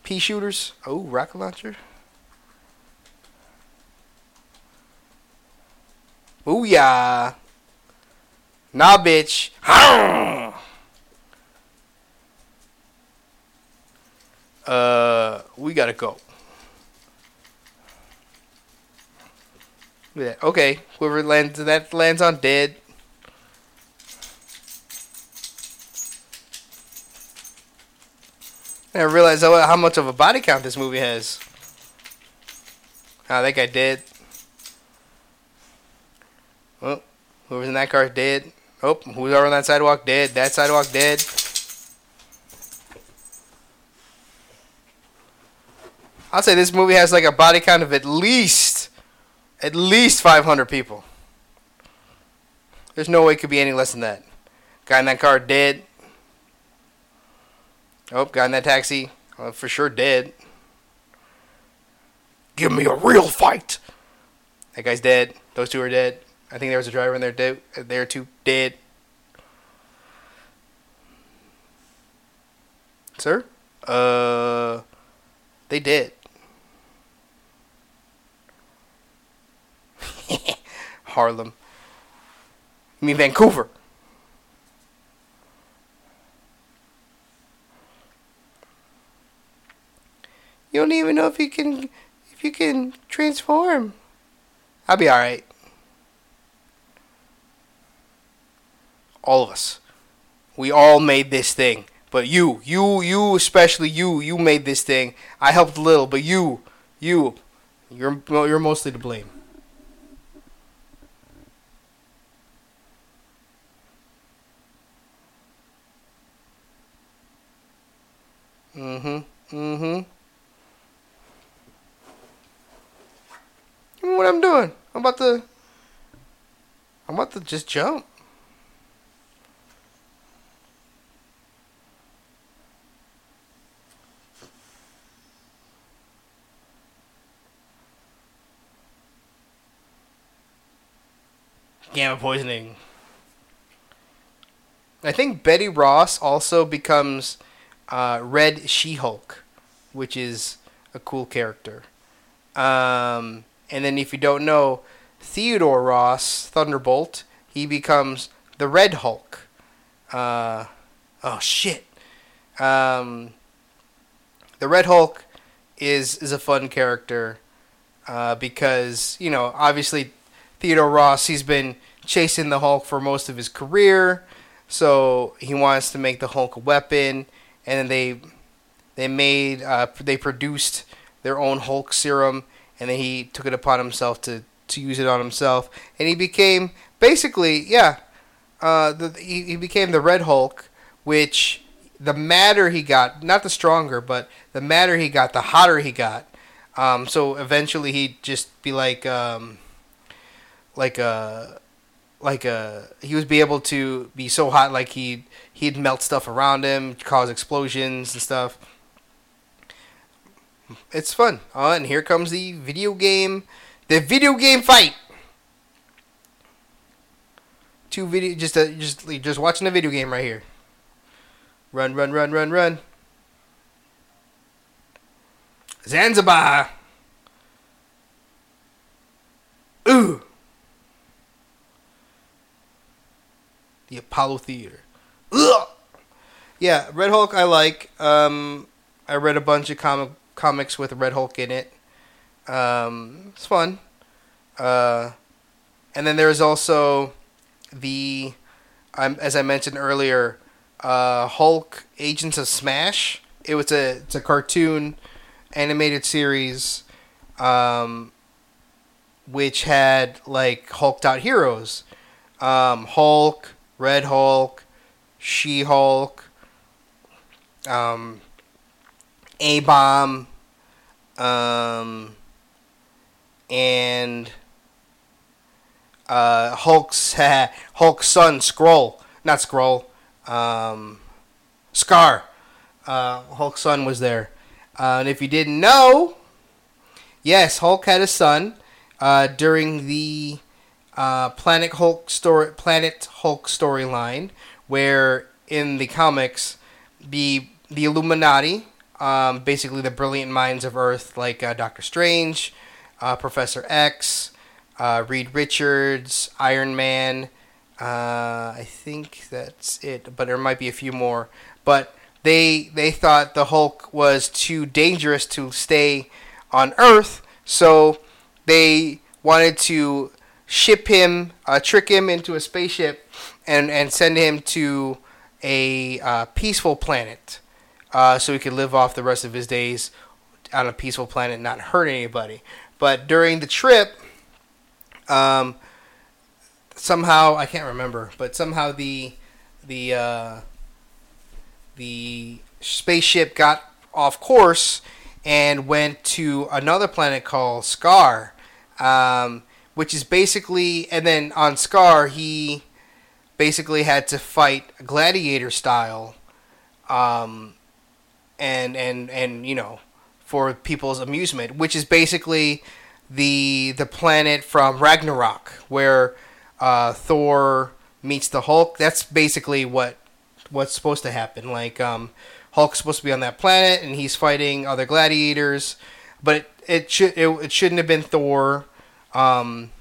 S1: Pea shooters. Oh, rocket launcher. Ooh yeah. Nah, bitch. Uh, we gotta go. Yeah, okay. Whoever lands that lands on dead. I realize how, much of a body count this movie has. Ah, that guy dead. Oh, whoever's in that car dead. Oh, who's over on that sidewalk dead. That sidewalk dead. I'll say this movie has like a body count of at least, at least 500 people. There's no way it could be any less than that. Guy in that car dead. Oh, got in that taxi, uh, for sure dead. Give me a real fight. That guy's dead. Those two are dead. I think there was a driver in there dead. There too dead. Sir? Uh, they did. Harlem. You mean Vancouver? You don't even know if you can if you can transform. I'll be alright. All of us. We all made this thing. But you, you, you, especially you, you made this thing. I helped a little, but you, you, you're you're mostly to blame. Mm-hmm. Mm-hmm. What I'm doing? I'm about to. I'm about to just jump. Gamma poisoning. I think Betty Ross also becomes uh, Red She Hulk, which is a cool character. Um, and then if you don't know, Theodore Ross, Thunderbolt, he becomes the Red Hulk. Uh, oh shit. Um, the Red Hulk is is a fun character uh, because you know obviously Theodore Ross he's been chasing the Hulk for most of his career, so he wants to make the Hulk a weapon, and then they they made uh, they produced their own Hulk serum and then he took it upon himself to to use it on himself, and he became basically yeah, uh, the, he, he became the Red Hulk, which the madder he got, not the stronger, but the madder he got, the hotter he got. Um, so eventually he'd just be like, um, like a, like a, he would be able to be so hot, like he he'd melt stuff around him, cause explosions and stuff it's fun. Uh, and here comes the video game, the video game fight. Two video, just a, just just watching a video game right here. Run, run, run, run, run. Zanzibar. Ooh. The Apollo Theater. Ugh. Yeah, Red Hulk I like. Um, I read a bunch of comic comics with Red Hulk in it. Um, it's fun. Uh, and then there's also the, um, as I mentioned earlier, uh, Hulk Agents of Smash. It was a it's a cartoon animated series, um, which had like hulked out heroes, um, Hulk, Red Hulk, She Hulk, um, A Bomb, um, and uh, Hulk's Hulk's son Scroll, not Scroll, um, Skaar. Uh, Hulk's son was there, uh, and if you didn't know, yes, Hulk had a son uh, during the uh, Planet Hulk story, Planet Hulk storyline, where in the comics, the the Illuminati, um, basically the brilliant minds of Earth, like uh, Doctor Strange, uh, Professor X, uh, Reed Richards, Iron Man. Uh, I think that's it, but there might be a few more. But they they thought the Hulk was too dangerous to stay on Earth, so they wanted to ship him, uh, trick him into a spaceship, and and send him to a uh, peaceful planet, uh, so he could live off the rest of his days on a peaceful planet, not hurt anybody. But during the trip, um, somehow I can't remember, but somehow the the uh, the spaceship got off course and went to another planet called Sakaar, um, which is basically, and then on Sakaar he basically had to fight gladiator style, um, and and and you know for people's amusement, which is basically the the planet from Ragnarok where uh, Thor meets the Hulk. That's basically what what's supposed to happen. Like um, Hulk's supposed to be on that planet and he's fighting other gladiators, but it, it should it, it shouldn't have been Thor. Um,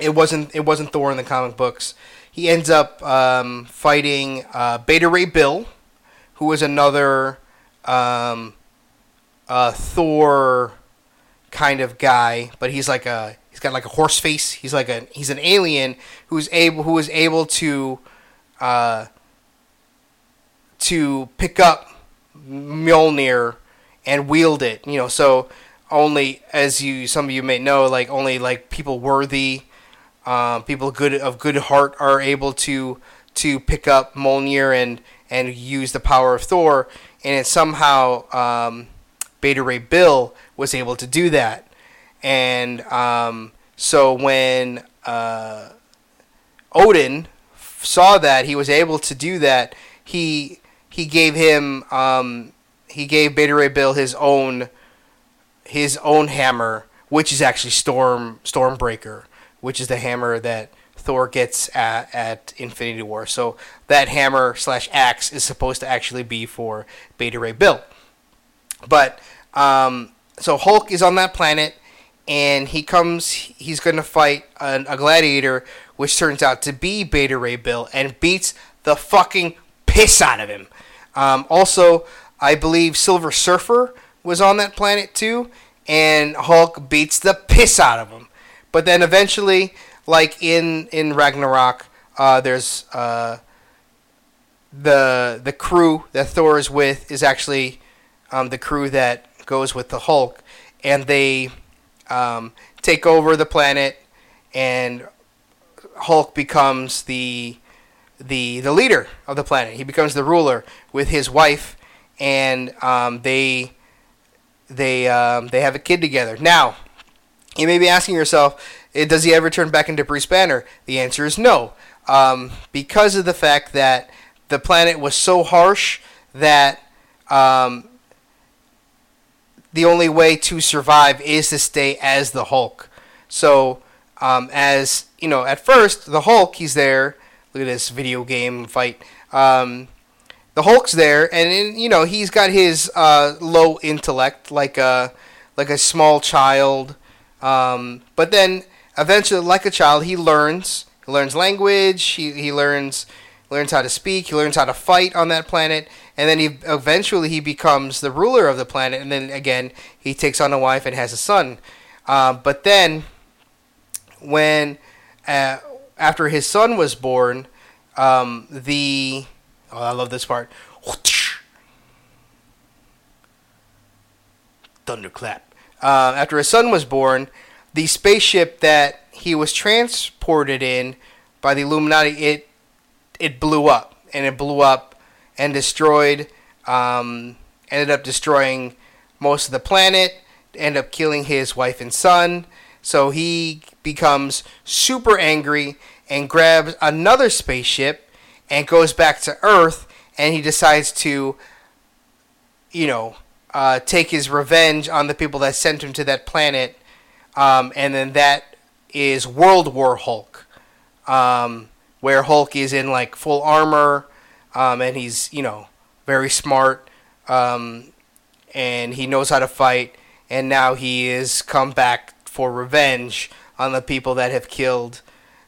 S1: it wasn't it wasn't Thor in the comic books. He ends up um, fighting uh, Beta Ray Bill, who was another um, uh, Thor kind of guy, but he's like a he's got like a horse face. He's like a he's an alien who's able who is able to uh, to pick up Mjolnir and wield it. You know, so only as you some of you may know, like only like people worthy, um, people good of good heart are able to to pick up Mjolnir and and use the power of Thor. And it somehow um, Beta Ray Bill was able to do that. And um, so when uh, Odin f- saw that he was able to do that, he he gave him um, he gave Beta Ray Bill his own his own hammer, which is actually Storm Stormbreaker, which is the hammer that Thor gets at, at Infinity War. So that hammer slash axe is supposed to actually be for Beta Ray Bill. But um, so Hulk is on that planet, and he comes. He's going to fight a, a gladiator, which turns out to be Beta Ray Bill, and beats the fucking piss out of him. Um, also, I believe Silver Surfer was on that planet too, and Hulk beats the piss out of him. But then eventually, like in in Ragnarok, uh, there's uh, the the crew that Thor is with is actually um, the crew that goes with the Hulk, and they um, take over the planet, and Hulk becomes the the the leader of the planet. He becomes the ruler with his wife, and um, they they um, they have a kid together. Now, you may be asking yourself, eh, does he ever turn back into Bruce Banner? The answer is no, um, because of the fact that the planet was so harsh that um, the only way to survive is to stay as the Hulk. So, um, as you know, at first the Hulk, he's there. Look at this video game fight. Um, the Hulk's there, and in, you know he's got his uh, low intellect, like a like a small child. Um, but then eventually, like a child, he learns. He learns language. He he learns learns how to speak. He learns how to fight on that planet, and then he eventually he becomes the ruler of the planet. And then again, he takes on a wife and has a son. Uh, but then, when uh, after his son was born, um, the Oh, I love this part. Thunderclap. Uh, after his son was born, the spaceship that he was transported in by the Illuminati, it it blew up, and it blew up and destroyed. Um, ended up destroying most of the planet. Ended up killing his wife and son. So he becomes super angry and grabs another spaceship and goes back to Earth. And he decides to, you know, uh, take his revenge on the people that sent him to that planet. Um, and then that is World War Hulk, um, where Hulk is in like full armor, um, and he's you know very smart, um, and he knows how to fight. And now he is come back for revenge on the people that have killed,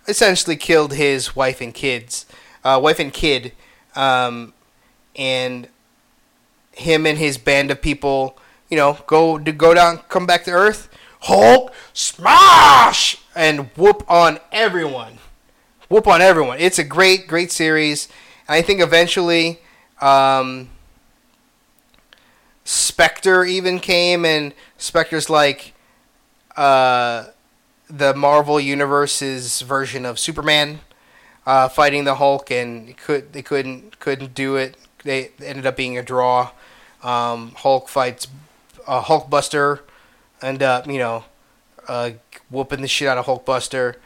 S1: essentially killed his wife and kids, uh, wife and kid, um, and him and his band of people, you know, go to go down, come back to Earth, Hulk smash and whoop on everyone, whoop on everyone. It's a great, great series, and I think eventually, um, Spectre even came, and Spectre's like, uh, the Marvel Universe's version of Superman, uh, fighting the Hulk, and could they couldn't couldn't do it. They ended up being a draw. Um, Hulk fights uh, Hulkbuster, end up you know uh, whooping the shit out of Hulkbuster.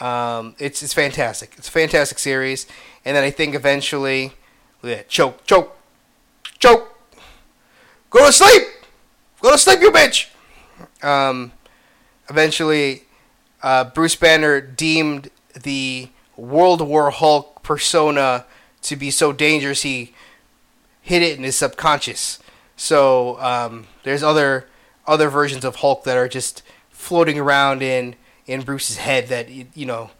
S1: Um, it's it's fantastic. It's a fantastic series, and then I think eventually, yeah, choke, choke, choke. Go to sleep. Go to sleep, you bitch. Um, eventually, uh, Bruce Banner deemed the World War Hulk persona to be so dangerous he hid it in his subconscious. So um, there's other other versions of Hulk that are just floating around in in Bruce's head that you know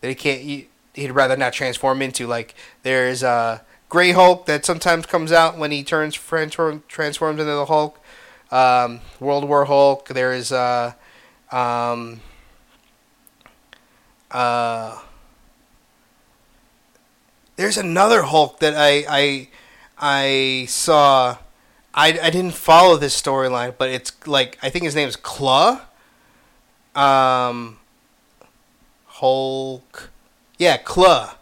S1: that he can't he, he'd rather not transform into. Like there's uh, Gray Hulk that sometimes comes out when he turns transform, transforms into the Hulk. Um, World War Hulk. There's uh, um, uh, there's another Hulk that I I I saw. I, I didn't follow this storyline, but it's like I think his name is Claw. Um, Hulk, yeah, Claw,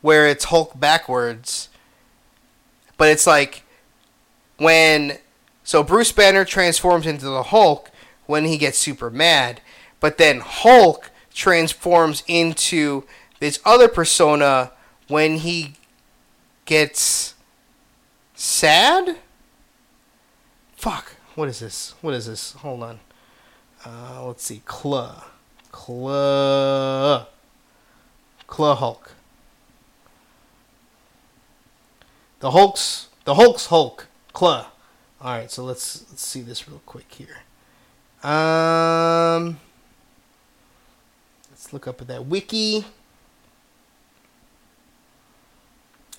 S1: where it's Hulk backwards. But it's like when so Bruce Banner transforms into the Hulk when he gets super mad, but then Hulk transforms into this other persona when he gets sad. Fuck. What is this? What is this? Hold on. Uh, let's see. Claw. Claw. Claw Hulk. The Hulk's the Hulk's Hulk. Claw. Alright, so let's let's see this real quick here. Um let's look up at that wiki.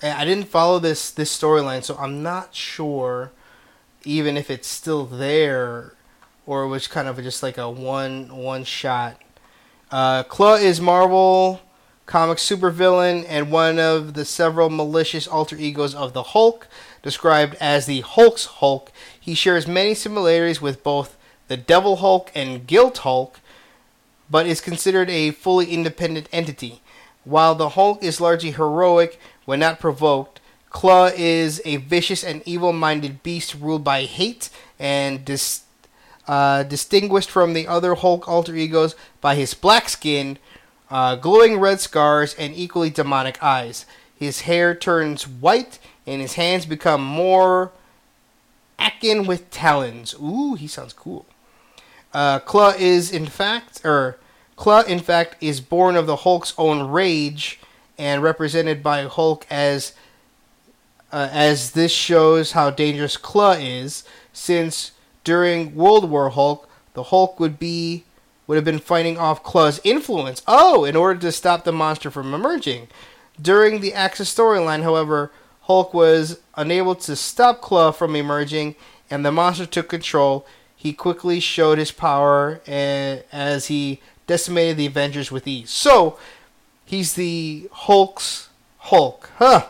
S1: I didn't follow this this storyline, so I'm not sure even if it's still there or it was kind of just like a one one shot. Uh, Claw is Marvel Comics supervillain and one of the several malicious alter egos of the Hulk, described as the Hulk's Hulk. He shares many similarities with both the Devil Hulk and Guilt Hulk, but is considered a fully independent entity. While the Hulk is largely heroic when not provoked, Claw is a vicious and evil minded beast ruled by hate and dis- uh, distinguished from the other Hulk alter egos by his black skin, uh, glowing red scars, and equally demonic eyes. His hair turns white and his hands become more akin with talons. Ooh, he sounds cool. Uh, Claw is in fact, or Claw in fact is born of the Hulk's own rage and represented by Hulk as uh, as this shows how dangerous Claw is, since during World War Hulk, the Hulk would be would have been fighting off Claw's influence. Oh, in order to stop the monster from emerging. During the Axis storyline, however, Hulk was unable to stop Claw from emerging, and the monster took control. He quickly showed his power and, as he decimated the Avengers with ease. So, he's the Hulk's Hulk. Huh.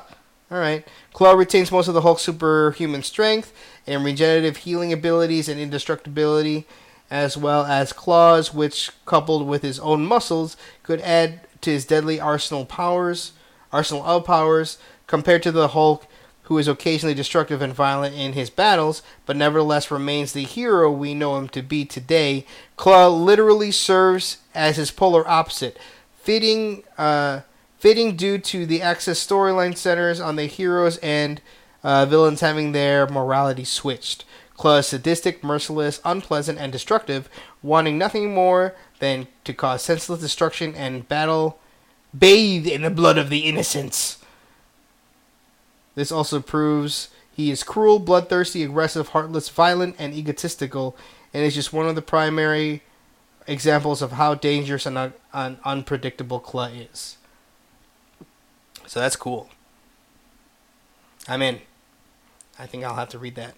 S1: All right. Claw retains most of the Hulk's superhuman strength and regenerative healing abilities and indestructibility, as well as claws, which, coupled with his own muscles, could add to his deadly arsenal powers, arsenal of powers. Compared to the Hulk, who is occasionally destructive and violent in his battles, but nevertheless remains the hero we know him to be today, Claw literally serves as his polar opposite, fitting. Uh, fitting due to the Axis storyline centers on the heroes and uh, villains having their morality switched. Claw is sadistic, merciless, unpleasant, and destructive, wanting nothing more than to cause senseless destruction and battle bathed in the blood of the innocents. This also proves he is cruel, bloodthirsty, aggressive, heartless, violent, and egotistical, and is just one of the primary examples of how dangerous and un- un- unpredictable Claw is. So that's cool. I'm in. I think I'll have to read that.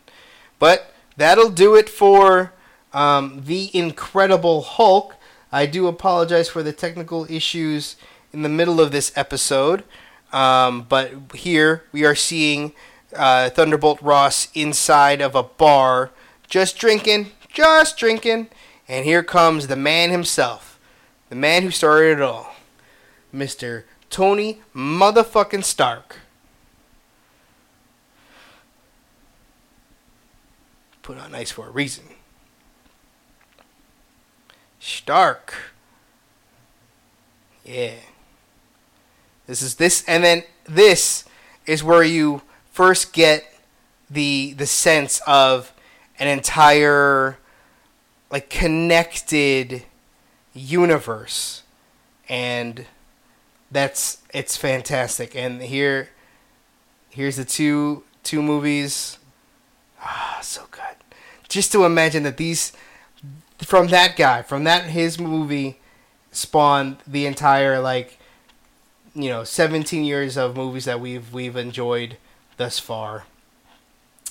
S1: But that'll do it for um, The Incredible Hulk. I do apologize for the technical issues in the middle of this episode. Um, but here we are seeing uh, Thunderbolt Ross inside of a bar, just drinking, just drinking. And here comes the man himself, the man who started it all, Mr. Tony motherfucking Stark. Put on ice for a reason. Stark. Yeah. This is this and then this is where you first get the the sense of an entire like connected universe and that's it's fantastic. And here, here's the two two movies. Ah, so good. Just to imagine that these from that guy, from that his movie, spawned the entire like you know 17 years of movies that we've we've enjoyed thus far.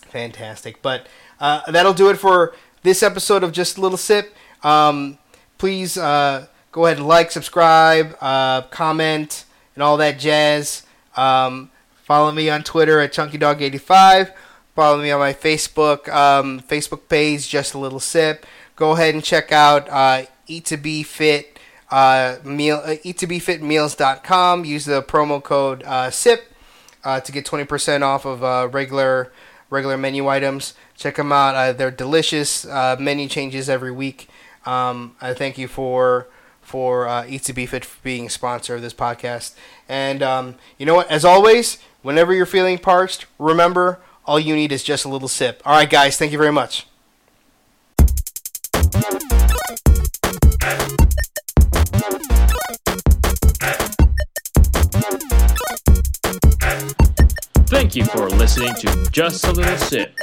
S1: Fantastic. But uh, that'll do it for this episode of Just a Little Sip. Um, please uh, go ahead and like, subscribe, uh, comment, and all that jazz. Um, follow me on Twitter at ChunkyDog85. Follow me on my Facebook um, Facebook page, Just a Little Sip. Go ahead and check out uh, Eat to Be Fit uh, meal uh. Use the promo code uh, SIP uh, to get 20% off of uh, regular regular menu items. Check them out. Uh, they're delicious. Uh, menu changes every week. Um, I thank you for for uh, Be Fit for being a sponsor of this podcast. And um, you know what? As always, whenever you're feeling parched, remember all you need is just a little sip. All right, guys. Thank you very much.
S2: Thank you for listening to Just a Little Sip.